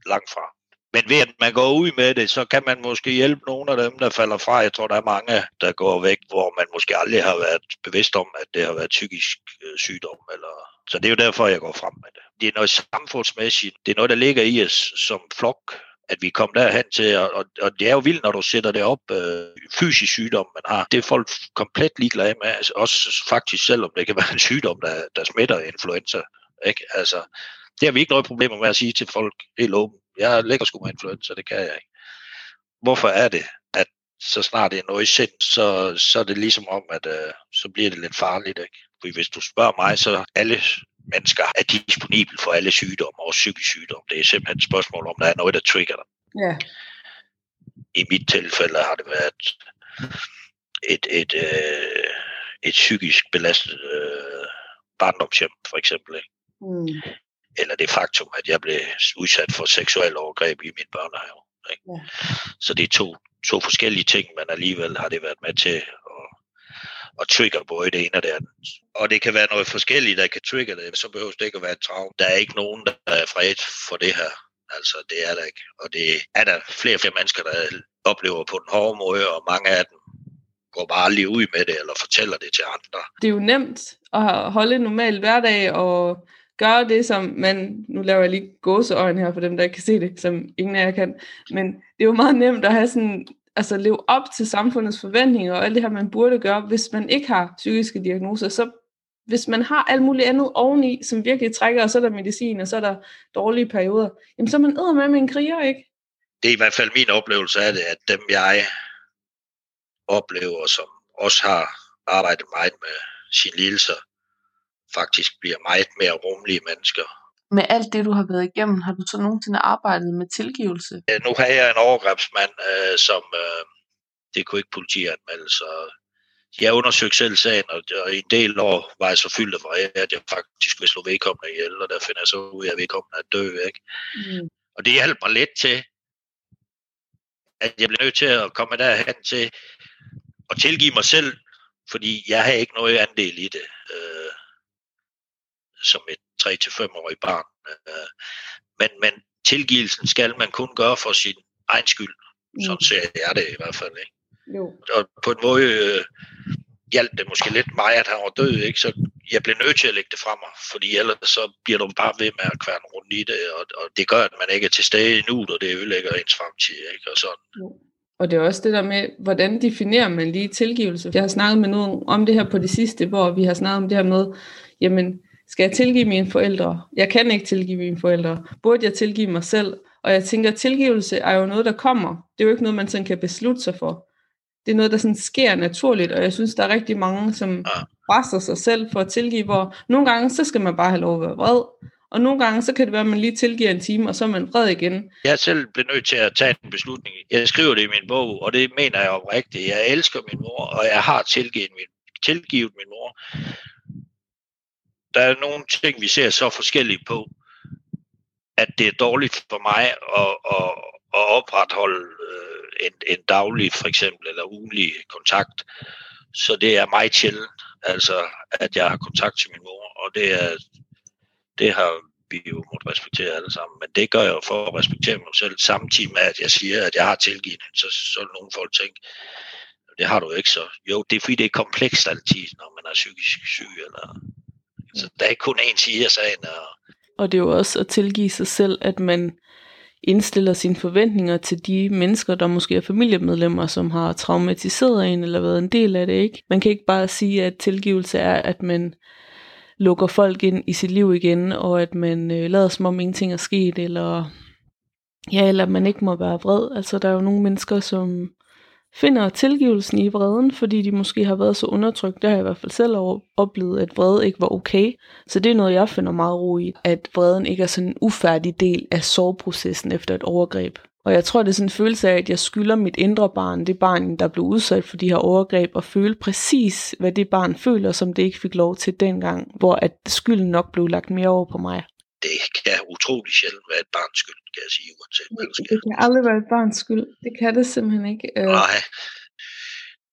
Langt fra. Men ved at man går ud med det, så kan man måske hjælpe nogle af dem, der falder fra. Jeg tror, der er mange, der går væk, hvor man måske aldrig har været bevidst om, at det har været psykisk øh, sygdom. Eller... Så det er jo derfor, jeg går frem med det. Det er noget samfundsmæssigt. Det er noget, der ligger i os som flok, at vi kom derhen til, og, og det er jo vildt, når du sætter det op, øh, fysisk sygdom man har. Det er folk komplet ligeglade med, altså også faktisk selvom det kan være en sygdom, der, der smitter influenza. Ikke? Altså, det har vi ikke noget problemer med at sige til folk helt åbent. Jeg lægger sgu med influenza, det kan jeg ikke. Hvorfor er det, at så snart det er noget sind, så, så er det ligesom om, at øh, så bliver det lidt farligt. Ikke? For hvis du spørger mig, så alle mennesker er disponible for alle sygdomme, og psykisk sygdom. Det er simpelthen et spørgsmål, om der er noget, der trigger dig. Ja. I mit tilfælde har det været et, et, øh, et psykisk belastet øh, barndomshjem, for eksempel. Ikke? Mm eller det faktum, at jeg blev udsat for seksuel overgreb i min børnehave. Ikke? Ja. Så det er to, to forskellige ting, men alligevel har det været med til at, at trigge både det ene og det andet. Og det kan være noget forskelligt, der kan trigge det, så behøver det ikke at være et traum. Der er ikke nogen, der er fred for det her. Altså, det er der ikke. Og det er der flere og flere mennesker, der oplever på den hårde måde, og mange af dem går bare lige ud med det, eller fortæller det til andre. Det er jo nemt at holde en normal hverdag, og gøre det, som man, nu laver jeg lige gåseøjne her for dem, der ikke kan se det, som ingen af jer kan, men det er jo meget nemt at have sådan, altså leve op til samfundets forventninger og alt det her, man burde gøre, hvis man ikke har psykiske diagnoser, så hvis man har alt muligt andet oveni, som virkelig trækker, og så er der medicin, og så er der dårlige perioder, jamen så er man æder med med en kriger, ikke? Det er i hvert fald min oplevelse af det, at dem jeg oplever, som også har arbejdet meget med sine lidelser, faktisk bliver meget mere rummelige mennesker. Med alt det, du har været igennem, har du så nogensinde arbejdet med tilgivelse? Ja, nu har jeg en overgrebsmand, øh, som øh, det kunne ikke politianmelde, så jeg undersøgte selv sagen, og, og i en del år var jeg så fyldt af at jeg faktisk ville slå vedkommende ihjel, og der finder jeg så ud af, at vedkommende er død. Ikke? Mm. Og det hjalp mig lidt til, at jeg blev nødt til at komme derhen til at tilgive mig selv, fordi jeg har ikke noget andel i det, øh, som et 3-5-årig barn. Øh, men, men tilgivelsen skal man kun gøre for sin egen skyld. Mm. Sådan ser jeg det i hvert fald. Ikke? Jo. Og på en måde øh, hjalp det måske lidt mig, at han var død, ikke? så jeg blev nødt til at lægge det fra mig, fordi ellers så bliver du bare ved med at kværne rundt i det, og, og det gør, at man ikke er til stede nu, og det ødelægger ens fremtid, ikke? og sådan. Jo. Og det er også det der med, hvordan definerer man lige tilgivelse? Jeg har snakket med nogen om det her på det sidste, hvor vi har snakket om det her med, jamen, skal jeg tilgive mine forældre? Jeg kan ikke tilgive mine forældre. Burde jeg tilgive mig selv? Og jeg tænker, at tilgivelse er jo noget, der kommer. Det er jo ikke noget, man sådan kan beslutte sig for det er noget, der sådan sker naturligt, og jeg synes, der er rigtig mange, som presser sig selv for at tilgive, hvor nogle gange, så skal man bare have lov at være vred, og nogle gange, så kan det være, at man lige tilgiver en time, og så er man vred igen. Jeg selv blev nødt til at tage en beslutning. Jeg skriver det i min bog, og det mener jeg oprigtigt. Jeg elsker min mor, og jeg har tilgivet min, tilgivet min mor. Der er nogle ting, vi ser så forskellige på, at det er dårligt for mig at, at, at opretholde øh, en, en daglig for eksempel, eller ugenlig kontakt. Så det er meget sjældent, altså, at jeg har kontakt til min mor, og det, er, det har vi jo måtte respektere alle sammen. Men det gør jeg jo for at respektere mig selv, samtidig med, at jeg siger, at jeg har tilgivet hende. Så, så vil nogle folk tænke, det har du ikke så. Jo, det er fordi, det er komplekst altid, når man er psykisk syg. Eller, så der er ikke kun én side af sagen. Og, og det er jo også at tilgive sig selv, at man indstiller sine forventninger til de mennesker, der måske er familiemedlemmer, som har traumatiseret en eller været en del af det, ikke? Man kan ikke bare sige, at tilgivelse er, at man lukker folk ind i sit liv igen, og at man øh, lader som om ingenting er sket, eller ja, eller man ikke må være vred. Altså, der er jo nogle mennesker, som finder tilgivelsen i vreden, fordi de måske har været så undertrykt. Det har jeg i hvert fald selv oplevet, at vrede ikke var okay. Så det er noget, jeg finder meget ro i, at vreden ikke er sådan en ufærdig del af soveprocessen efter et overgreb. Og jeg tror, det er sådan en følelse af, at jeg skylder mit indre barn, det barn, der blev udsat for de her overgreb, og føle præcis, hvad det barn føler, som det ikke fik lov til dengang, hvor at skylden nok blev lagt mere over på mig det kan utrolig sjældent være et barns skyld, jeg sige, uanset hvad der sker. Det kan aldrig være et barns skyld. Det kan det simpelthen ikke. Øh. Nej.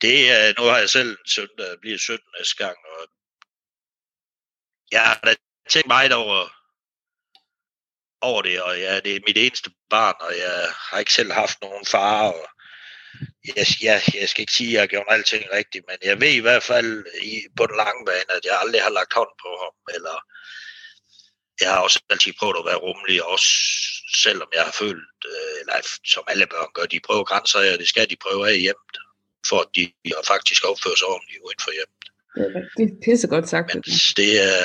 Det er, nu har jeg selv en søn, der bliver 17 næste gang, og jeg har da tænkt meget over, over det, og ja, det er mit eneste barn, og jeg har ikke selv haft nogen far, og jeg, jeg, jeg skal ikke sige, at jeg har gjort alting rigtigt, men jeg ved i hvert fald i, på den lange bane, at jeg aldrig har lagt hånd på ham, eller jeg har også altid prøvet at være rummelig, også selvom jeg har følt, øh, eller som alle børn gør, de prøver grænser og det skal de prøve af hjemmet, for at de faktisk opfører sig ordentligt uden for hjemmet. Det er pissegodt sagt. Men det er,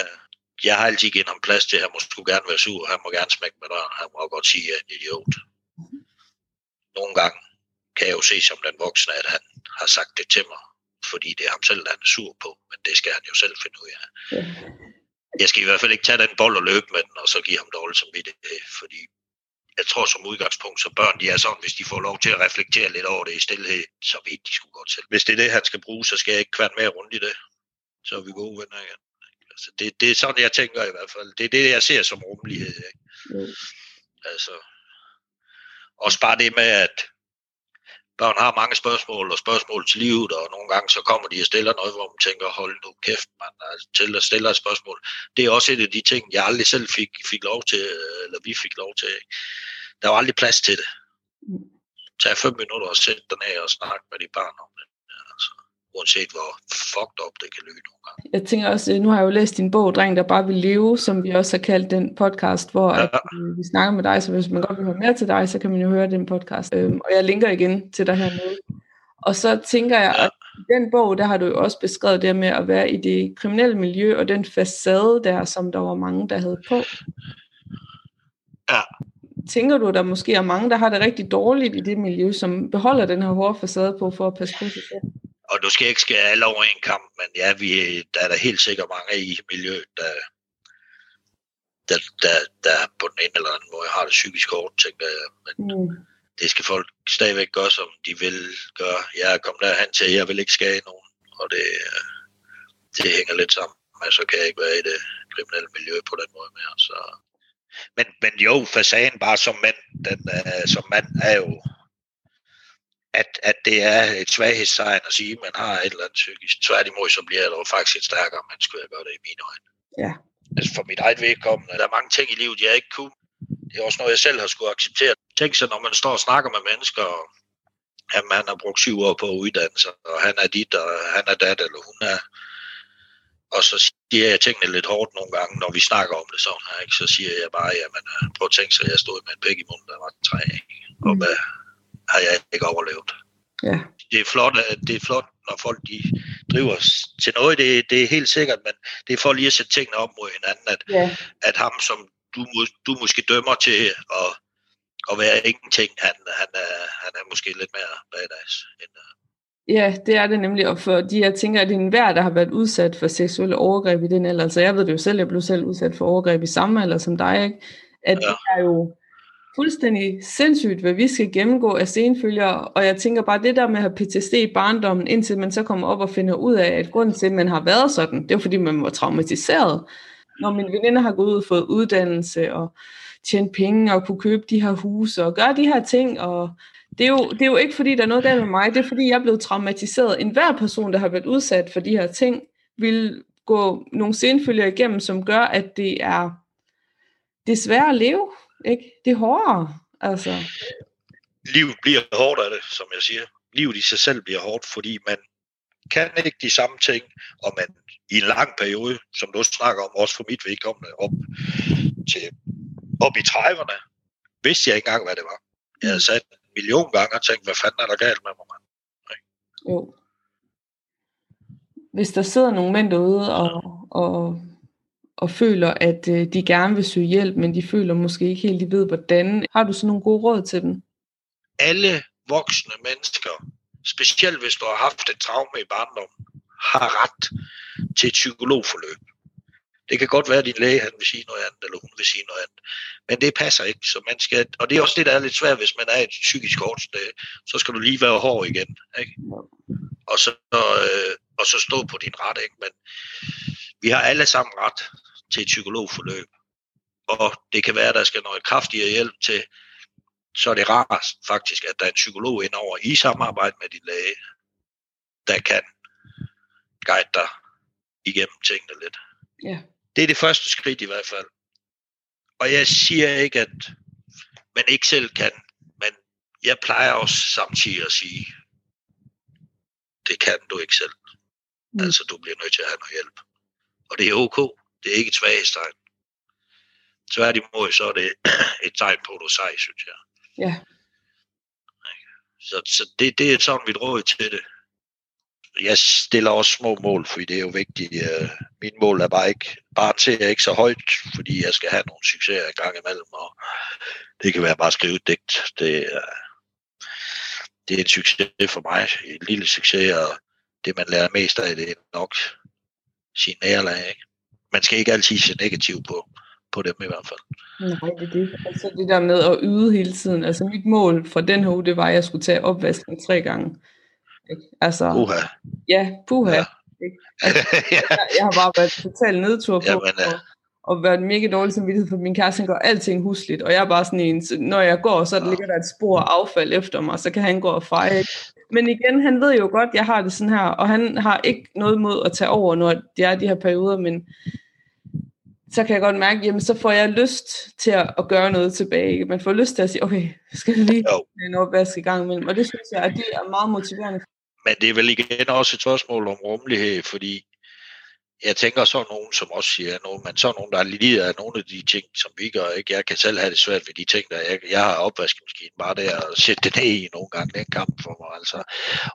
jeg har altid givet ham plads til, at han må skulle gerne være sur, han må gerne smække med døren, han må godt sige, at jeg er en idiot. Nogle gange kan jeg jo se som den voksne, at han har sagt det til mig, fordi det er ham selv, der er sur på, men det skal han jo selv finde ud af. Ja jeg skal i hvert fald ikke tage den bold og løbe med den, og så give ham dårligt som det, fordi jeg tror som udgangspunkt, så børn de er sådan, hvis de får lov til at reflektere lidt over det i stillhed, så ved de sgu godt selv. Hvis det er det, han skal bruge, så skal jeg ikke kværne mere rundt i det. Så er vi gode venner igen. Altså, det, det er sådan, jeg tænker i hvert fald. Det er det, jeg ser som rummelighed. Ikke? Mm. Altså, også bare det med, at børn har mange spørgsmål og spørgsmål til livet, og nogle gange så kommer de og stiller noget, hvor man tænker, hold nu kæft, man, til at stille et spørgsmål. Det er også et af de ting, jeg aldrig selv fik, fik lov til, eller vi fik lov til. Der var aldrig plads til det. Tag fem minutter og sæt dig ned og snak med de børn om det. Uanset hvor fucked up det kan lyde nogle gange. Jeg tænker også, øh, nu har jeg jo læst din bog, Dreng, der bare vil leve, som vi også har kaldt den podcast, hvor ja. at, øh, vi snakker med dig, så hvis man godt vil høre mere til dig, så kan man jo høre den podcast. Øhm, og jeg linker igen til dig hernede. Og så tænker jeg, ja. at i den bog, der har du jo også beskrevet det med at være i det kriminelle miljø, og den facade der, som der var mange, der havde på. Ja. Tænker du, der måske er mange, der har det rigtig dårligt i det miljø, som beholder den her hårde facade på for at passe på sig selv? Og du skal ikke skære alle over en kamp, men ja, vi, der er der helt sikkert mange i miljøet, der, der, der, der på den ene eller anden måde har det psykisk hårdt, tænker jeg. Men mm. det skal folk stadigvæk gøre, som de vil gøre. Jeg er kommet derhen til, at jeg vil ikke skade nogen, og det, det hænger lidt sammen. Men så kan jeg ikke være i det kriminelle miljø på den måde mere. Så. Men, men jo, facaden bare som mand, den, uh, som mand er jo at, at det er et svaghedstegn at sige, at man har et eller andet psykisk. Tværtimod, så bliver jeg dog faktisk et stærkere menneske, jeg gør det i mine øjne. Ja. Altså for mit eget vedkommende, der er mange ting i livet, jeg ikke kunne. Det er også noget, jeg selv har skulle acceptere. Tænk så, når man står og snakker med mennesker, og jamen, han har brugt syv år på at uddanne sig, og han er dit, og han er dat, eller hun er. Og så siger jeg tingene lidt hårdt nogle gange, når vi snakker om det sådan her. Ikke? Så siger jeg bare, jamen prøv at tænke sig, at jeg stod med en pæk i munden, der var træ. Ikke? Og mm. Har jeg ikke overlevet. Ja. Det er flot, at det er flot, når folk de driver til noget, det, det er helt sikkert, men det er for lige at sætte tingene op mod hinanden, at, ja. at ham, som du, du måske dømmer til at, at være ingenting, han, han, er, han er måske lidt mere badass. End, øh. Ja, det er det nemlig, og for de, jeg tænker, at er enhver, der har været udsat for seksuelle overgreb i den alder, altså jeg ved det jo selv, jeg blev selv udsat for overgreb i samme alder som dig, ikke? at ja. det er jo, fuldstændig sindssygt, hvad vi skal gennemgå af senfølger, og jeg tænker bare, det der med at have PTSD i barndommen, indtil man så kommer op og finder ud af, at grunden til, at man har været sådan, det er fordi, man var traumatiseret. Når min veninde har gået ud og fået uddannelse, og tjent penge, og kunne købe de her huse, og gøre de her ting, og det er, jo, det er jo ikke fordi, der er noget der med mig, det er fordi, jeg er blevet traumatiseret. En hver person, der har været udsat for de her ting, vil gå nogle senfølger igennem, som gør, at det er, det at leve ikke? Det er hårdere, altså. Livet bliver hårdt af det, som jeg siger. Livet i sig selv bliver hårdt, fordi man kan ikke de samme ting, og man i en lang periode, som du snakker om, også for mit vedkommende, op til op i 30'erne, vidste jeg ikke engang, hvad det var. Jeg havde sat en million gange og tænkt, hvad fanden er der galt med mig, mand? Jo. Hvis der sidder nogle mænd derude og, og og føler, at øh, de gerne vil søge hjælp, men de føler måske ikke helt, de ved hvordan. Har du så nogle gode råd til dem? Alle voksne mennesker, specielt hvis du har haft et traume i barndommen, har ret til et psykologforløb. Det kan godt være, at din læge han vil sige noget andet, eller hun vil sige noget andet. Men det passer ikke. Så man skal, og det er også det, der er lidt svært, hvis man er et psykisk hårdt sted. Så skal du lige være hård igen. Ikke? Og, så, øh, og så stå på din ret. Ikke? Men vi har alle sammen ret til et psykologforløb. Og det kan være, at der skal noget kraftigere hjælp til, så er det rart faktisk, at der er en psykolog indover i samarbejde med din læge, der kan guide dig igennem tingene lidt. Ja. Det er det første skridt i hvert fald. Og jeg siger ikke, at man ikke selv kan, men jeg plejer også samtidig at sige, det kan du ikke selv. Mm. Altså, du bliver nødt til at have noget hjælp. Og det er ok. Det er ikke et svaghedstegn. Tværtimod, så er det et tegn på, at du er sej, synes jeg. Ja. Så, så det, det er sådan mit råd til det. Jeg stiller også små mål, fordi det er jo vigtigt. Uh, min mål er bare ikke, bare til jeg ikke så højt, fordi jeg skal have nogle succeser i gang imellem, og det kan være bare at skrive et digt. Det, uh, det er en succes for mig, en lille succes, og det man lærer mest af, det er nok sin nærlag. Ikke? Man skal ikke altid se negativt på, på dem i hvert fald. Nej, det er det. Altså det der med at yde hele tiden. Altså mit mål for den her uge, det var, at jeg skulle tage opvasken tre gange. Ikke? Altså, puha. Ja, puha. Ja. Ikke? Altså, ja. jeg, jeg har bare været totalt nedtur på, Jamen, ja. og, og været mega dårlig samvittighed, for min kæreste går alting husligt, og jeg er bare sådan en, når jeg går, så der ligger der et spor af affald efter mig, så kan han gå og feje. Men igen, han ved jo godt, jeg har det sådan her, og han har ikke noget mod at tage over, når det er de her perioder, men så kan jeg godt mærke, jamen så får jeg lyst til at, at gøre noget tilbage. Man får lyst til at sige, okay, skal jeg lige have en opvask i gang imellem. Og det synes jeg, at det er meget motiverende. men det er vel igen også et spørgsmål om rummelighed, fordi jeg tænker så nogen, som også siger noget, men så nogen, der lider af nogle af de ting, som vi gør. Ikke? Jeg kan selv have det svært ved de ting, der jeg, jeg har opvaskemaskinen bare der og sætte det ned i nogle gange. Det er en kamp for mig. Altså.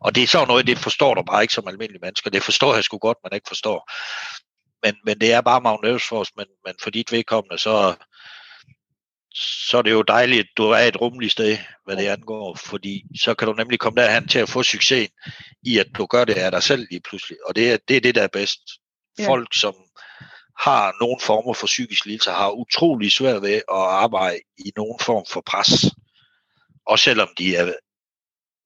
Og det er så noget, det forstår du bare ikke som almindelige mennesker. Det forstår jeg sgu godt, man ikke forstår. Men, men det er bare Magnus for os, men, men for dit vedkommende, så, så er det jo dejligt, at du er et rummeligt sted, hvad det angår, fordi så kan du nemlig komme derhen til at få succes i, at du gør det af dig selv lige pludselig. Og det er det, er det der er bedst. Ja. Folk, som har nogle former for psykisk lidelse, har utrolig svært ved at arbejde i nogen form for pres. Og selvom de er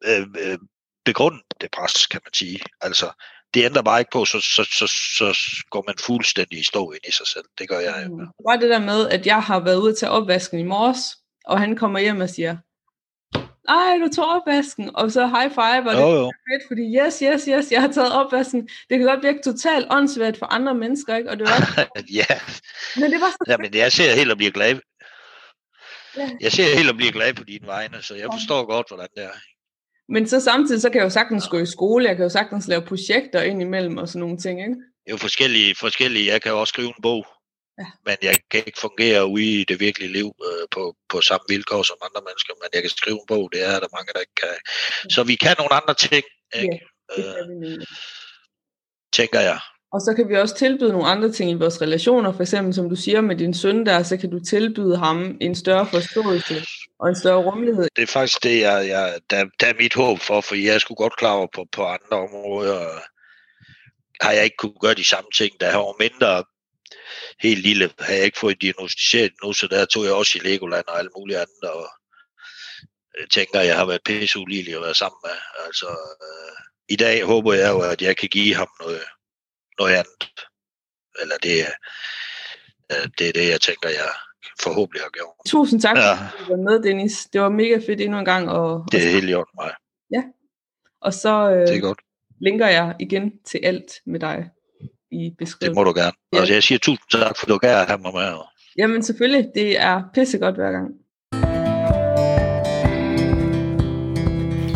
øh, øh, begrundet det pres, kan man sige. Altså, det ændrer bare ikke på, så, så, så, så går man fuldstændig i stå ind i sig selv. Det gør jeg jo. Mm. Bare det der med, at jeg har været ude til opvasken i morges, og han kommer hjem og siger, ej, du tog opvasken, og så high five, og det er fedt, fordi yes, yes, yes, jeg har taget opvasken. Det kan godt virke totalt åndssvagt for andre mennesker, ikke? Og det var ja. Men det var så ja, men jeg ser helt at blive glad. Ja. Jeg ser helt at blive glad på dine vegne, så jeg forstår ja. godt, hvordan det er. Men så samtidig, så kan jeg jo sagtens gå i skole, jeg kan jo sagtens lave projekter ind imellem og sådan nogle ting, ikke? Det er jo forskellige, forskellige. Jeg kan jo også skrive en bog, ja. men jeg kan ikke fungere ude i det virkelige liv øh, på, på samme vilkår som andre mennesker, men jeg kan skrive en bog, det er der mange, der ikke kan. Så vi kan nogle andre ting, ikke? Ja, det kan vi øh, tænker jeg. Og så kan vi også tilbyde nogle andre ting i vores relationer, for eksempel som du siger med din søn der, så kan du tilbyde ham en større forståelse og en større rummelighed. Det er faktisk det, jeg, jeg, der, der er mit håb for, for jeg skulle godt klar over på, på andre områder. Har jeg ikke kunne gøre de samme ting, der har mindre helt lille, har jeg ikke fået diagnostiseret nu, så der tog jeg også i Legoland og alt muligt andet, og jeg tænker, at jeg har været pisse uligelig at være sammen med. Altså, øh, I dag håber jeg jo, at jeg kan give ham noget, noget andet. Eller det, øh, det er det, jeg tænker, jeg forhåbentlig har gjort. Tusind tak, ja. for at du var med, Dennis. Det var mega fedt endnu en gang. Og, det er helt i orden mig. Ja, og så øh, det er godt. linker jeg igen til alt med dig i beskrivelsen. Det må du gerne. Ja. Altså, jeg siger tusind tak, for du gerne have mig med. Jamen selvfølgelig, det er pissegodt hver gang.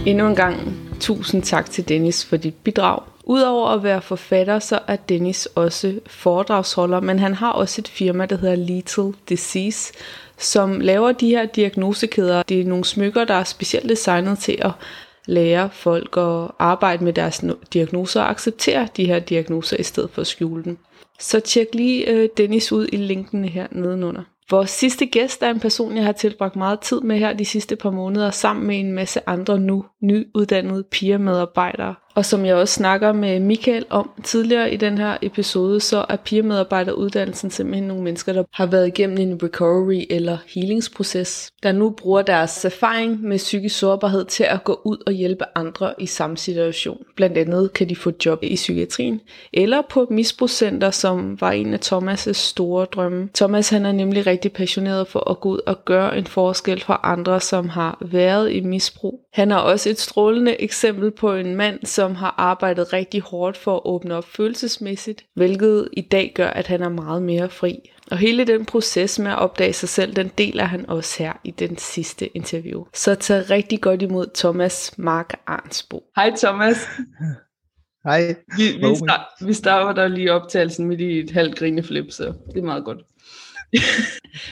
Endnu en gang tusind tak til Dennis for dit bidrag. Udover at være forfatter, så er Dennis også foredragsholder, men han har også et firma, der hedder Lethal Disease, som laver de her diagnosekæder. Det er nogle smykker, der er specielt designet til at lære folk at arbejde med deres diagnoser og acceptere de her diagnoser i stedet for at skjule dem. Så tjek lige øh, Dennis ud i linken her nedenunder. Vores sidste gæst er en person, jeg har tilbragt meget tid med her de sidste par måneder, sammen med en masse andre nu nyuddannede peer-medarbejdere. Og som jeg også snakker med Michael om tidligere i den her episode, så er pigemedarbejderuddannelsen simpelthen nogle mennesker, der har været igennem en recovery eller healingsproces, der nu bruger deres erfaring med psykisk sårbarhed til at gå ud og hjælpe andre i samme situation. Blandt andet kan de få job i psykiatrien, eller på et misbrugscenter, som var en af Thomas' store drømme. Thomas han er nemlig rigtig passioneret for at gå ud og gøre en forskel for andre, som har været i misbrug. Han er også et strålende eksempel på en mand, som har arbejdet rigtig hårdt for at åbne op følelsesmæssigt, hvilket i dag gør, at han er meget mere fri. Og hele den proces med at opdage sig selv, den deler han også her i den sidste interview. Så tag rigtig godt imod Thomas Mark Arnsbo. Hej Thomas. Hej. Vi, vi, start, vi starter der lige optagelsen midt i et halvt grineflip, så det er meget godt.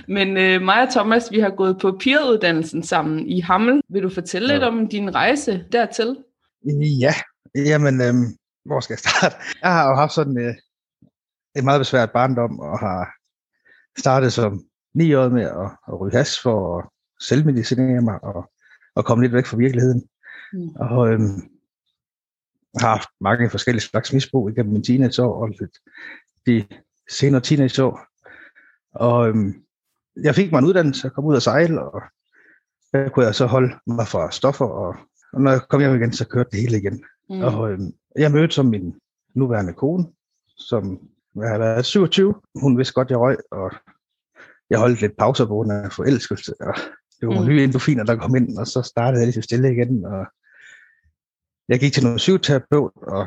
Men øh, mig og Thomas, vi har gået på peeruddannelsen sammen i Hammel. Vil du fortælle ja. lidt om din rejse dertil? Ja, jamen, øh, hvor skal jeg starte? Jeg har jo haft sådan øh, et meget besvært barndom, og har startet som ni år med at, at ryge has for at selvmedicinere mig og, og komme lidt væk fra virkeligheden. Mm. Og øh, har haft mange forskellige slags misbrug igennem min teenageår og de senere teenageår. Og øhm, jeg fik mig en uddannelse kom ud og sejle, og der kunne jeg så holde mig fra stoffer, og, og når jeg kom hjem igen, så kørte det hele igen. Mm. Og øhm, jeg mødte som min nuværende kone, som jeg har været 27. Hun vidste godt, jeg røg, og jeg holdt lidt pauser på grund af forelskelse, og det var mm. nye endofiner, der kom ind, og så startede jeg lige stille igen, og jeg gik til noget psykoterapeut, og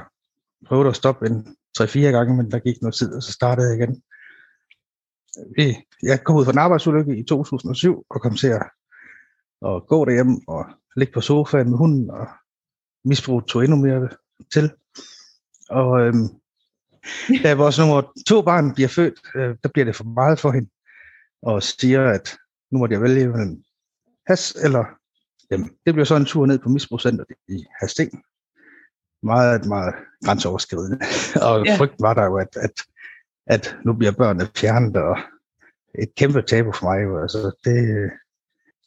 prøvede at stoppe en 3-4 gange, men der gik noget tid, og så startede jeg igen jeg kom ud fra en arbejdsulykke i 2007 og kom til at, at gå derhjemme og ligge på sofaen med hunden og misbrug tog endnu mere til. Og øhm, da vores nummer to barn bliver født, øh, der bliver det for meget for hende, og siger, at nu må jeg vælge mellem has eller dem. Det bliver så en tur ned på misbrugscenteret i Hasten. Meget, meget grænseoverskridende. og Ja. ja. frygten var der jo, at, at, at nu bliver børnene fjernet, og et kæmpe tabu for mig. Altså, det,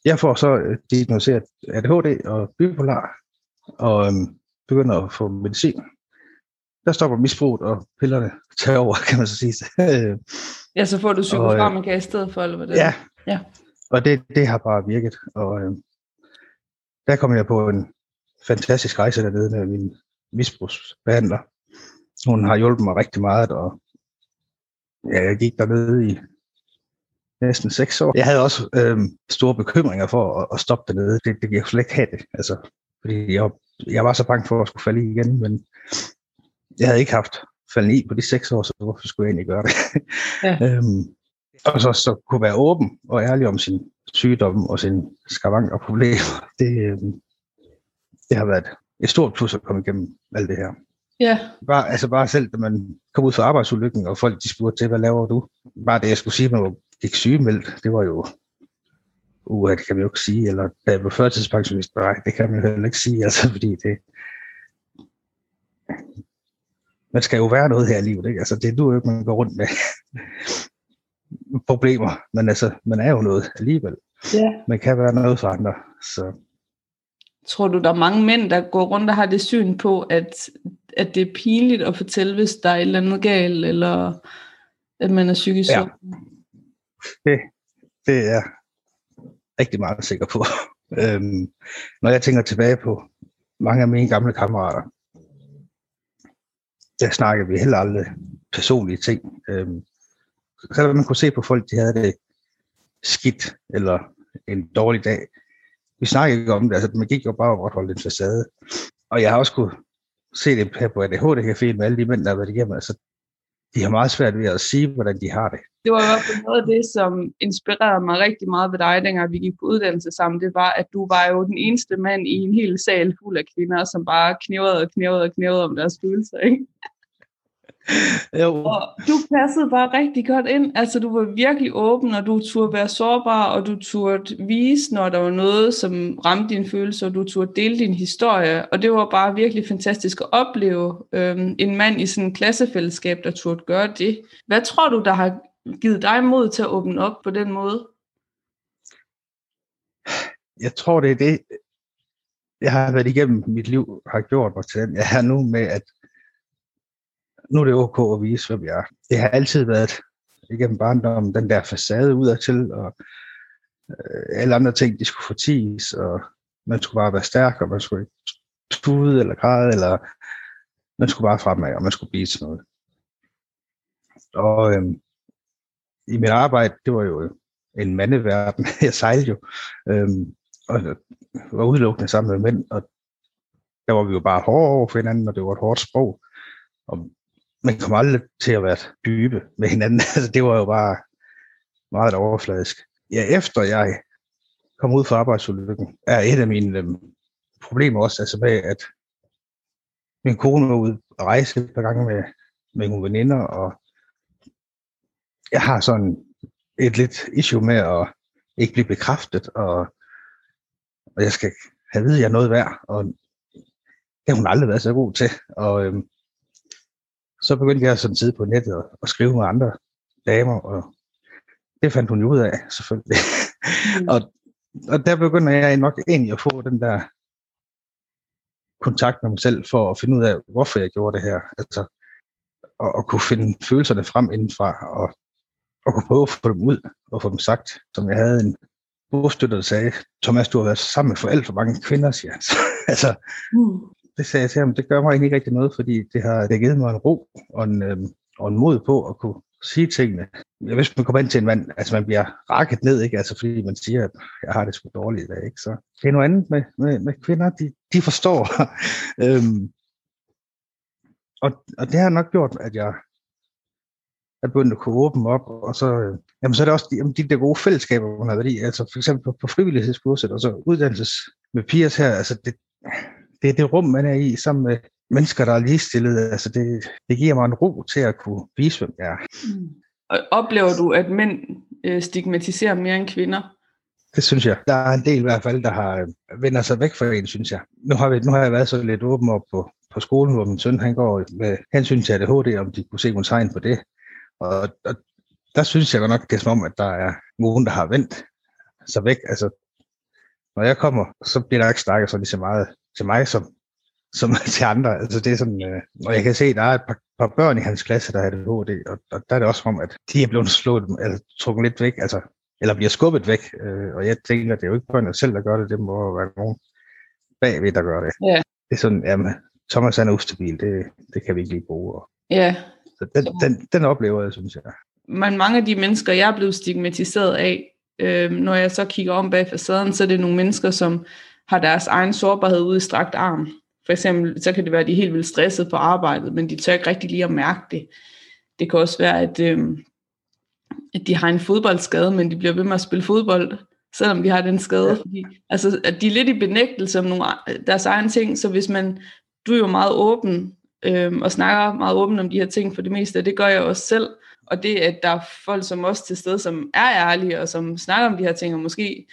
jeg får så øh, diagnoseret ADHD og bipolar, og øhm, begynder at få medicin. Der stopper misbruget, og pillerne tager over, kan man så sige. Øh, Ja, så får du psykofarmaka i stedet for, eller hvad det? Ja. Ja. Og det, det har bare virket. Og øh, der kom jeg på en fantastisk rejse dernede med min misbrugsbehandler. Hun har hjulpet mig rigtig meget, og ja, jeg gik dernede i næsten seks år. Jeg havde også øh, store bekymringer for at, at stoppe dernede. Det, det jeg slet ikke have det. Altså, fordi jeg, jeg var så bange for at skulle falde i igen, men jeg havde ikke haft faldet i på de seks år, så hvorfor skulle jeg egentlig gøre det? Ja. øhm, og så, så kunne være åben og ærlig om sin sygdom og sin skavank og problemer. Det, øhm, det har været et stort plus at komme igennem alt det her. Ja, Bare, altså bare selv, da man kom ud fra arbejdsulykken, og folk de spurgte til, hvad laver du? Bare det, jeg skulle sige, man gik sygemeldt, det var jo, uh, det kan man jo ikke sige, eller da jeg blev førtidspensionist, nej, det kan man jo heller ikke sige, altså fordi det, man skal jo være noget her i livet, ikke? Altså det er nu ikke, man går rundt med problemer, men altså, man er jo noget alligevel. ja. Man kan være noget for andre, så Tror du, der er mange mænd, der går rundt og har det syn på, at, at det er pinligt at fortælle, hvis der er et eller andet galt, eller at man er psykisk Ja. ja. det, det er jeg rigtig meget sikker på. øhm, når jeg tænker tilbage på mange af mine gamle kammerater, der snakkede vi heller aldrig personlige ting. Øhm, så man kunne se på folk, de havde det skidt, eller en dårlig dag. Vi snakkede ikke om det, altså man gik jo bare og opretholdt en facade. Og jeg har også kunne se det her på ADHD-caféen med alle de mænd, der har været igennem, altså de har meget svært ved at sige, hvordan de har det. Det var i hvert fald noget af det, som inspirerede mig rigtig meget ved dig, dengang vi gik på uddannelse sammen. Det var, at du var jo den eneste mand i en hel sal fuld af kvinder, som bare knævede og knævede og knævede om deres følelser. Ikke? Jo, Og du passede bare rigtig godt ind. Altså, du var virkelig åben, og du turde være sårbar, og du turde vise, når der var noget, som ramte dine følelser, og du turde dele din historie. Og det var bare virkelig fantastisk at opleve øhm, en mand i sådan et klassefællesskab, der turde gøre det. Hvad tror du, der har givet dig mod til at åbne op på den måde? jeg tror, det er det, jeg har været igennem mit liv, har gjort mig til den. Jeg er nu med, at nu er det okay at vise, hvad jeg er. Det har altid været igennem barndommen, den der facade udadtil, og øh, alle andre ting, de skulle forties, og man skulle bare være stærk, og man skulle ikke tude eller græde, eller man skulle bare fremad, og man skulle blive til noget. Og øhm, i mit arbejde, det var jo en mandeverden. Jeg sejlede jo, øhm, og var udelukkende sammen med mænd, og der var vi jo bare hårde over for hinanden, og det var et hårdt sprog. Og man kom aldrig til at være dybe med hinanden. Altså, det var jo bare meget overfladisk. Ja, efter jeg kom ud fra arbejdsulykken, er et af mine øhm, problemer også altså med, at min kone var ude at rejse et par gange med, med nogle veninder, og jeg har sådan et lidt issue med at ikke blive bekræftet, og, og jeg skal have at vide, at jeg er noget værd, og det har hun aldrig været så god til. Og øhm, så begyndte jeg sådan sidde på nettet og, og skrive med andre damer, og det fandt hun jo ud af, selvfølgelig. Mm. og, og der begynder jeg nok egentlig at få den der kontakt med mig selv, for at finde ud af, hvorfor jeg gjorde det her. Altså, og, og kunne finde følelserne frem indenfra, og, og kunne prøve at få dem ud, og få dem sagt, som jeg havde en bogstøtter, der sagde, Thomas, du har været sammen med for alt for mange kvinder, siger han. Så, altså, Mm det sagde jeg til ham, det gør mig ikke rigtig noget, fordi det har, det har givet mig en ro og en, øh, og en mod på at kunne sige tingene. Jeg hvis man kommer ind til en mand, altså man bliver rakket ned, ikke? Altså fordi man siger, at jeg har det sgu dårligt i dag, ikke? Så det er noget andet med, med, med kvinder, de, de forstår. øhm, og, og det har nok gjort, at jeg er begyndt at kunne åbne op, og så, øh, jamen, så er det også de, jamen, de der gode fællesskaber, man har været i, altså for eksempel på, på frivillighedskurset, og så uddannelses med piger her, altså det, det er det rum, man er i, sammen med mennesker, der er ligestillede. Altså det, det giver mig en ro til at kunne vise, hvem jeg er. Mm. Og oplever du, at mænd øh, stigmatiserer mere end kvinder? Det synes jeg. Der er en del i hvert fald, der har øh, vender sig væk fra en, synes jeg. Nu har, vi, nu har jeg været så lidt åben op på, på skolen, hvor min søn han går med hensyn til ADHD, om de kunne se nogle tegn på det. Og, og der synes jeg godt nok, det er som om, at der er nogen, der har vendt sig væk. Altså, når jeg kommer, så bliver der ikke snakket så lige så meget til mig, som, som til andre. Altså, det er sådan, øh, og jeg kan se, at der er et par, par børn i hans klasse, der har ADHD, og, og der er det også som om, at de er blevet slået, eller trukket lidt væk, altså, eller bliver skubbet væk. Øh, og jeg tænker, at det er jo ikke børnene selv, der gør det, det må være nogen bagved, der gør det. Ja. Det er sådan, jamen, Thomas er ustabil, det, det kan vi ikke lige bruge. Og, Ja, så den, den, den oplever jeg, synes jeg. men mange af de mennesker, jeg er blevet stigmatiseret af, øh, når jeg så kigger om bag facaden, så er det nogle mennesker, som har deres egen sårbarhed ude i strakt arm. For eksempel, så kan det være, at de er helt vildt stresset på arbejdet, men de tør ikke rigtig lige at mærke det. Det kan også være, at, øh, at de har en fodboldskade, men de bliver ved med at spille fodbold, selvom de har den skade. Fordi, altså, at de er lidt i benægtelse om nogle, deres egen ting, så hvis man, du er jo meget åben, øh, og snakker meget åben om de her ting for det meste, og det gør jeg også selv, og det, at der er folk som os til stede, som er ærlige, og som snakker om de her ting, og måske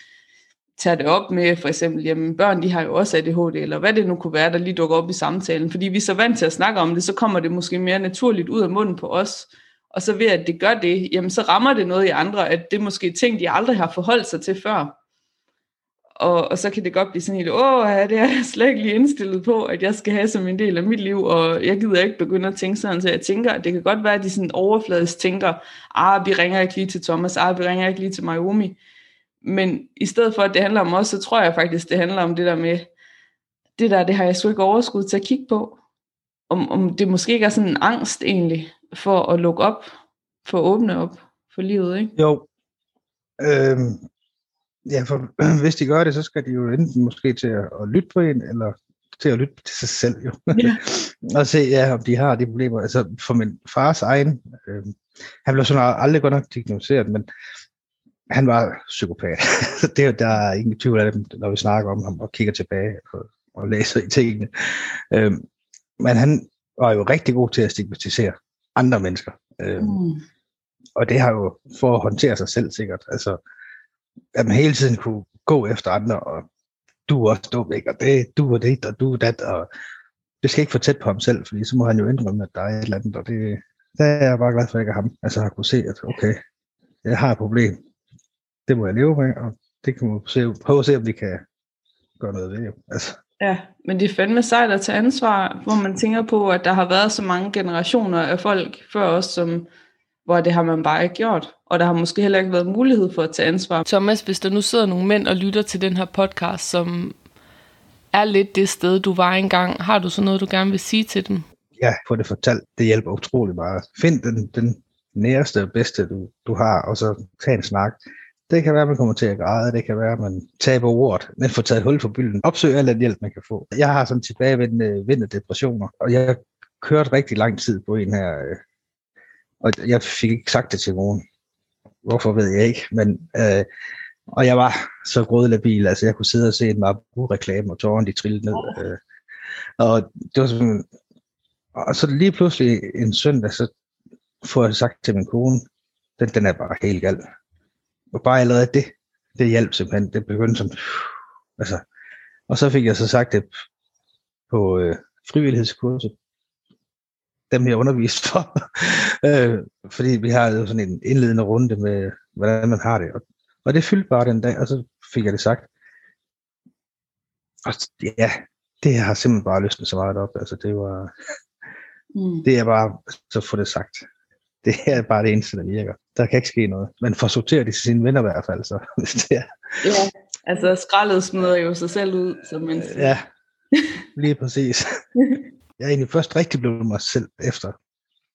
tager det op med, for eksempel, jamen børn, de har jo også ADHD, eller hvad det nu kunne være, der lige dukker op i samtalen. Fordi vi er så vant til at snakke om det, så kommer det måske mere naturligt ud af munden på os. Og så ved at det gør det, jamen så rammer det noget i andre, at det er måske ting, de aldrig har forholdt sig til før. Og, og så kan det godt blive sådan helt, åh, det er jeg slet ikke lige indstillet på, at jeg skal have som en del af mit liv, og jeg gider ikke begynde at tænke sådan, så jeg tænker, at det kan godt være, at de sådan overfladisk tænker, ah, vi ringer ikke lige til Thomas, ah, vi ringer ikke lige til Naomi. Men i stedet for, at det handler om os, så tror jeg faktisk, det handler om det der med, det der, det har jeg sgu ikke overskud til at kigge på. Om, om det måske ikke er sådan en angst egentlig, for at lukke op, for at åbne op for livet, ikke? Jo. Øhm, ja, for hvis de gør det, så skal de jo enten måske til at, at lytte på en, eller til at lytte til sig selv jo. Ja. og se, ja, om de har de problemer. Altså for min fars egen, øh, han blev sådan aldrig godt nok diagnosticeret, men han var psykopat. det er der er ingen tvivl af det, når vi snakker om ham og kigger tilbage og, og læser i tingene. Øh, men han var jo rigtig god til at stigmatisere andre mennesker. Øh, Mm. og det har jo for at håndtere sig selv sikkert. Altså, at man hele tiden kunne gå efter andre, og du er også dum, ikke? Og det, du er det, og du er dat, og det skal ikke for tæt på ham selv, fordi så må han jo indrømme, at der er et eller andet, og det, der er jeg bare glad for, at jeg ikke er ham. Altså, har kunne se, at okay, jeg har et problem. Det må jeg leve med, og det kan man se, prøve at se, om vi kan gøre noget ved. jo. Altså, Ja, men det er fandme sejt at tage ansvar, hvor man tænker på, at der har været så mange generationer af folk før os, som, hvor det har man bare ikke gjort. Og der har måske heller ikke været mulighed for at tage ansvar. Thomas, hvis der nu sidder nogle mænd og lytter til den her podcast, som er lidt det sted, du var engang, har du så noget, du gerne vil sige til dem? ja, få det fortalt, det hjælper utrolig meget. Find den, den næreste og bedste, du, du har, og så tag en snak. Det kan være, at man kommer til at græde, det kan være, at man taber ordet, men får taget hul på bylden. Opsøg al den hjælp, man kan få. Jeg har sådan tilbagevendende vinterdepressioner, og jeg kørte rigtig lang tid på en her, øh, og jeg fik ikke sagt det til nogen. Hvorfor ved jeg ikke, men øh, og jeg var så grådlabil, altså jeg kunne sidde og se en Marabou-reklame, og tårerne de trillede ned. Øh, og det var sådan, og så lige pludselig en søndag, så får jeg sagt til min kone, den, den er bare helt gal. Og bare allerede det, det hjalp simpelthen. Det begyndte som, altså, og så fik jeg så sagt det på øh, frivillighedskurset, dem jeg undervist for. øh, fordi vi har jo sådan en indledende runde med, hvordan man har det. Og, og det fyldte bare den dag, og så fik jeg det sagt. Og ja, det har simpelthen bare løsnet så meget op. Altså det var, Mm. det er bare, så få det sagt. Det er bare det eneste, der virker. Der kan ikke ske noget. Men for sorterer de til sine venner i hvert fald, så hvis det er. Ja, altså skraldet smider jo sig selv ud, som man siger. Ja, lige præcis. Jeg er egentlig først rigtig blevet mig selv efter,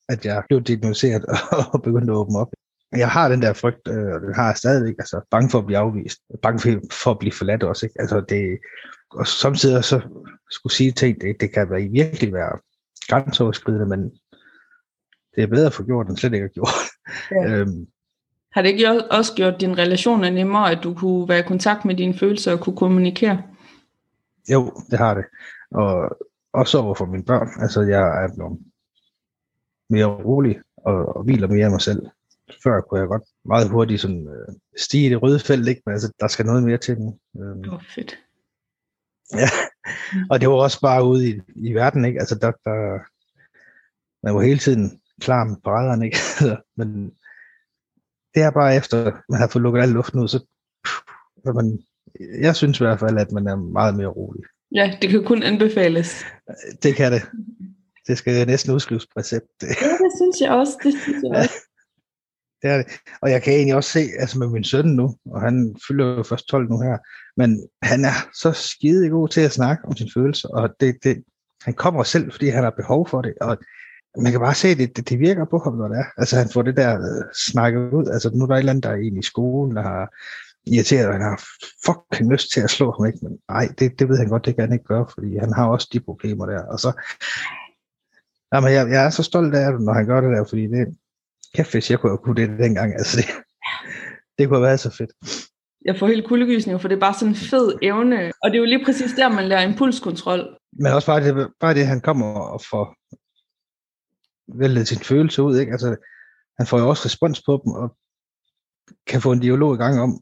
at jeg blev diagnosticeret og begyndte at åbne op. Jeg har den der frygt, øh, og den har jeg stadigvæk, altså bange for at blive afvist, bange for, for at blive forladt også, ikke? Altså det, og samtidig så skulle sige ting, det, det kan være, virkelig være grænseoverskridende, men det er bedre at få gjort, end slet ikke at gjort. Ja. øhm, Har det ikke også gjort din relationer nemmere, at du kunne være i kontakt med dine følelser og kunne kommunikere? jo, det har det. Og også over for mine børn. Altså, jeg er blevet mere rolig og, og hviler mere af mig selv. Før kunne jeg godt meget hurtigt sådan, øh, stige i det røde felt, ikke? men altså, der skal noget mere til nu. Øhm, oh, fedt. Ja, og det var også bare ude i, i verden, ikke? Altså, der, der, man var hele tiden klar med paraderne, ikke? Altså, Men det er bare efter, man har fået lukket al luften ud, så så man, jeg synes i hvert fald, at man er meget mere rolig. Ja, det kan kun anbefales. Det kan det. Det skal næsten udskrives på recept. Det, Ja, det synes jeg også. Det synes jeg også. det er det. Og jeg kan egentlig også se, altså med min søn nu, og han fylder jo først 12 nu her, men han er så skide god til at snakke om sine følelser, og det, det, han kommer selv, fordi han har behov for det, og man kan bare se, at det, det, det virker på ham, når det er. Altså han får det der øh, snakket ud. Altså nu er der et eller andet, der er en i skolen, der har irriteret, og han har fucking lyst til at slå ham, ikke? Men nej, det, det ved han godt, det kan han ikke gøre, fordi han har også de problemer der. Og så, jamen, jeg, jeg er så stolt af det, når han gør det der, fordi det, kæft, hvis jeg kunne have kunne det dengang, altså det, det kunne have været så fedt. Jeg får helt kuldegysninger, for det er bare sådan en fed evne. Og det er jo lige præcis der, man lærer impulskontrol. Men også bare det, bare det han kommer og får væltet sin følelse ud, ikke? Altså, han får jo også respons på dem, og kan få en dialog i gang om,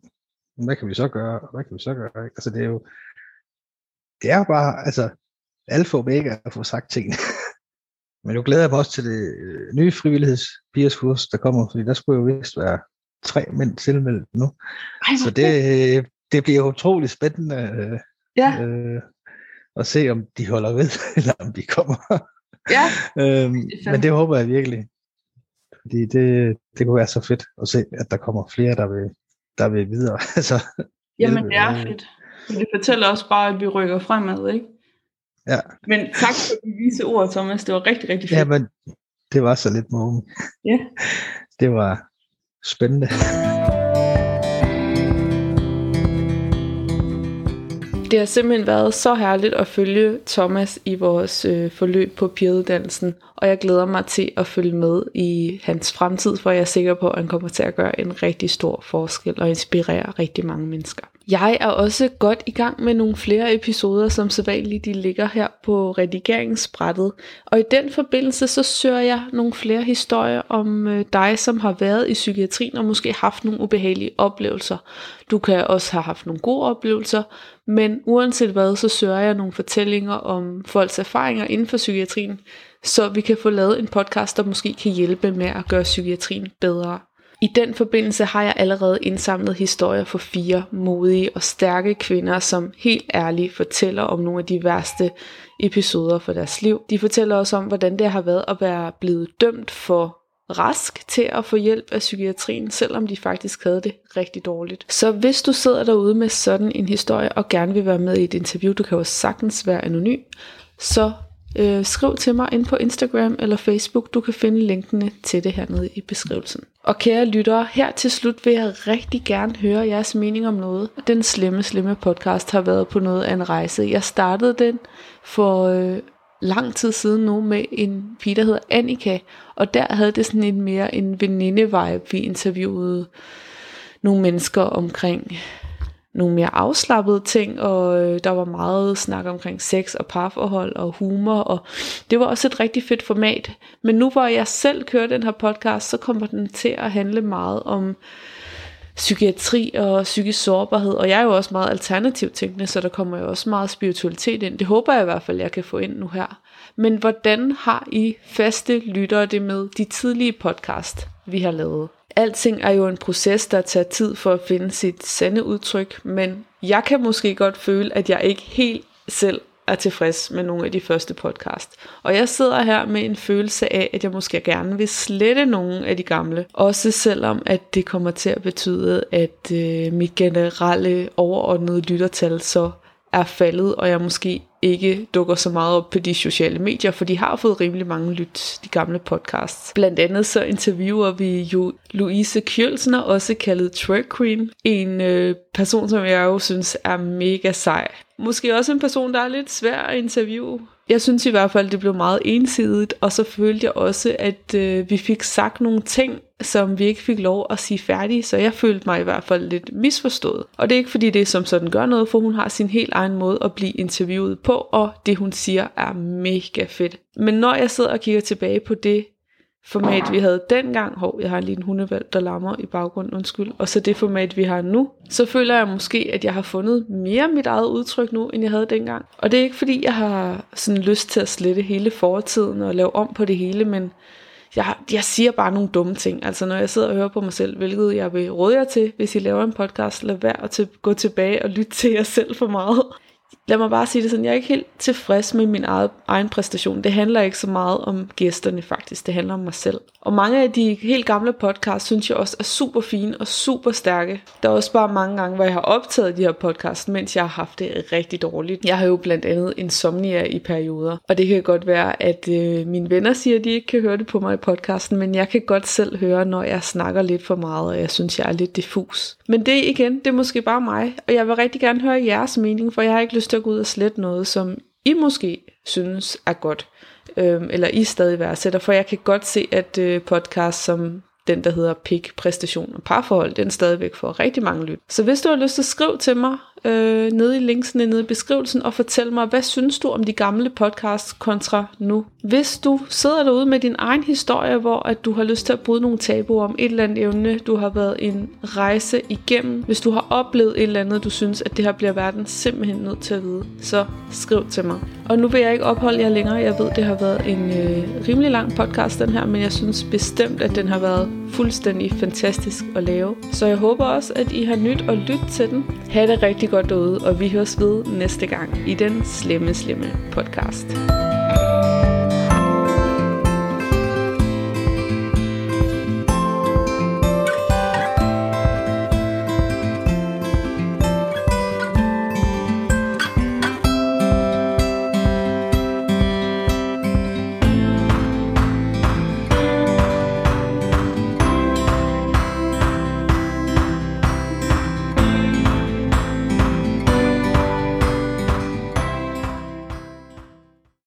hvad kan vi så gøre, og hvad kan vi så gøre, ikke? Altså, det er jo, det er jo bare, altså, alfa og omega at få sagt tingene. Men nu glæder jeg mig også til det øh, nye frivillighedspigerskurs, der kommer, fordi der skulle jo vist være tre mænd tilmeldt nu. Ej, Så det, det bliver utrolig spændende øh, Ja, øh, at se, om de holder ved, eller om de kommer. Ja. øhm, fandme- men det håber jeg virkelig. Fordi det, det kunne være så fedt at se, at der kommer flere, der vil, der vil videre. altså, Jamen, det er fedt. Men det fortæller også bare, at vi rykker fremad, ikke? Ja. Men tak for de vise ord, Thomas. Det var rigtig, rigtig fedt. ja, men det var så lidt moment. Ja. Det var spændende. Det har simpelthen været så herligt at følge Thomas i vores øh, forløb på piruddannelsen, og jeg glæder mig til at følge med i hans fremtid, for jeg er sikker på, at han kommer til at gøre en rigtig stor forskel og inspirere rigtig mange mennesker. Jeg er også godt i gang med nogle flere episoder, som sædvanligt de ligger her på redigeringsbrættet, og i den forbindelse så søger jeg nogle flere historier om øh, dig, som har været i psykiatrien og måske haft nogle ubehagelige oplevelser. Du kan også have haft nogle gode oplevelser, men uanset hvad, så søger jeg nogle fortællinger om folks erfaringer inden for psykiatrien, så vi kan få lavet en podcast, der måske kan hjælpe med at gøre psykiatrien bedre. I den forbindelse har jeg allerede indsamlet historier for fire modige og stærke kvinder, som helt ærligt fortæller om nogle af de værste episoder for deres liv. De fortæller også om, hvordan det har været at være blevet dømt for rask til at få hjælp af psykiatrien, selvom de faktisk havde det rigtig dårligt. Så hvis du sidder derude med sådan en historie og gerne vil være med i et interview, du kan jo sagtens være anonym, så øh, skriv til mig ind på Instagram eller Facebook. Du kan finde linkene til det hernede i beskrivelsen. Og kære lyttere, her til slut vil jeg rigtig gerne høre jeres mening om noget. Den slemme, slemme podcast har været på noget af en rejse. Jeg startede den for øh, lang tid siden nu med en pige, der hedder Annika, og der havde det sådan en mere en veninde-vibe. Vi interviewede nogle mennesker omkring nogle mere afslappede ting, og øh, der var meget snak omkring sex og parforhold og humor, og det var også et rigtig fedt format. Men nu hvor jeg selv kører den her podcast, så kommer den til at handle meget om psykiatri og psykisk sårbarhed, og jeg er jo også meget alternativt tænkende, så der kommer jo også meget spiritualitet ind. Det håber jeg i hvert fald, jeg kan få ind nu her. Men hvordan har I faste lyttere det med de tidlige podcast, vi har lavet? Alting er jo en proces, der tager tid for at finde sit sande udtryk, men jeg kan måske godt føle, at jeg ikke helt selv er tilfreds med nogle af de første podcast. Og jeg sidder her med en følelse af, at jeg måske gerne vil slette nogle af de gamle. Også selvom, at det kommer til at betyde, at øh, mit generelle overordnede lyttertal så er faldet, og jeg måske ikke dukker så meget op på de sociale medier, for de har fået rimelig mange lyt, de gamle podcasts. Blandt andet så interviewer vi jo Louise Kjølsner, også kaldet Twerk Queen. En øh, person, som jeg jo synes er mega sej. Måske også en person, der er lidt svær at interviewe. Jeg synes i hvert fald, det blev meget ensidigt, og så følte jeg også, at øh, vi fik sagt nogle ting, som vi ikke fik lov at sige færdig, så jeg følte mig i hvert fald lidt misforstået. Og det er ikke fordi det som sådan gør noget, for hun har sin helt egen måde at blive interviewet på, og det hun siger er mega fedt. Men når jeg sidder og kigger tilbage på det format, vi havde dengang, hov, jeg har lige en hundevalg, der lammer i baggrunden, undskyld, og så det format, vi har nu, så føler jeg måske, at jeg har fundet mere mit eget udtryk nu, end jeg havde dengang. Og det er ikke fordi, jeg har sådan lyst til at slette hele fortiden og lave om på det hele, men jeg, jeg siger bare nogle dumme ting. Altså når jeg sidder og hører på mig selv, hvilket jeg vil råde jer til, hvis I laver en podcast, lad være at til, gå tilbage og lytte til jer selv for meget lad mig bare sige det sådan, jeg er ikke helt tilfreds med min eget, egen præstation. Det handler ikke så meget om gæsterne faktisk, det handler om mig selv. Og mange af de helt gamle podcasts, synes jeg også er super fine og super stærke. Der er også bare mange gange, hvor jeg har optaget de her podcasts, mens jeg har haft det rigtig dårligt. Jeg har jo blandt andet insomnia i perioder, og det kan godt være, at øh, mine venner siger, at de ikke kan høre det på mig i podcasten, men jeg kan godt selv høre, når jeg snakker lidt for meget, og jeg synes, jeg er lidt diffus. Men det igen, det er måske bare mig, og jeg vil rigtig gerne høre jeres mening, for jeg har ikke lyst til at gå ud og slette noget, som I måske synes er godt, øh, eller I stadig værdsætter, for jeg kan godt se, at øh, podcast som den, der hedder PIK, præstation og parforhold, den stadigvæk får rigtig mange lyt. Så hvis du har lyst til at skrive til mig, øh, nede i linksene nede i beskrivelsen, og fortæl mig, hvad synes du om de gamle podcasts kontra nu? Hvis du sidder derude med din egen historie, hvor at du har lyst til at bryde nogle tabuer om et eller andet emne, du har været en rejse igennem, hvis du har oplevet et eller andet, du synes, at det her bliver verden simpelthen nødt til at vide, så skriv til mig. Og nu vil jeg ikke opholde jer længere. Jeg ved, det har været en øh, rimelig lang podcast, den her, men jeg synes bestemt, at den har været fuldstændig fantastisk at lave. Så jeg håber også, at I har nyt at lytte til den. Ha' det rigtig godt derude, og vi høres ved næste gang i den slemme, slemme podcast.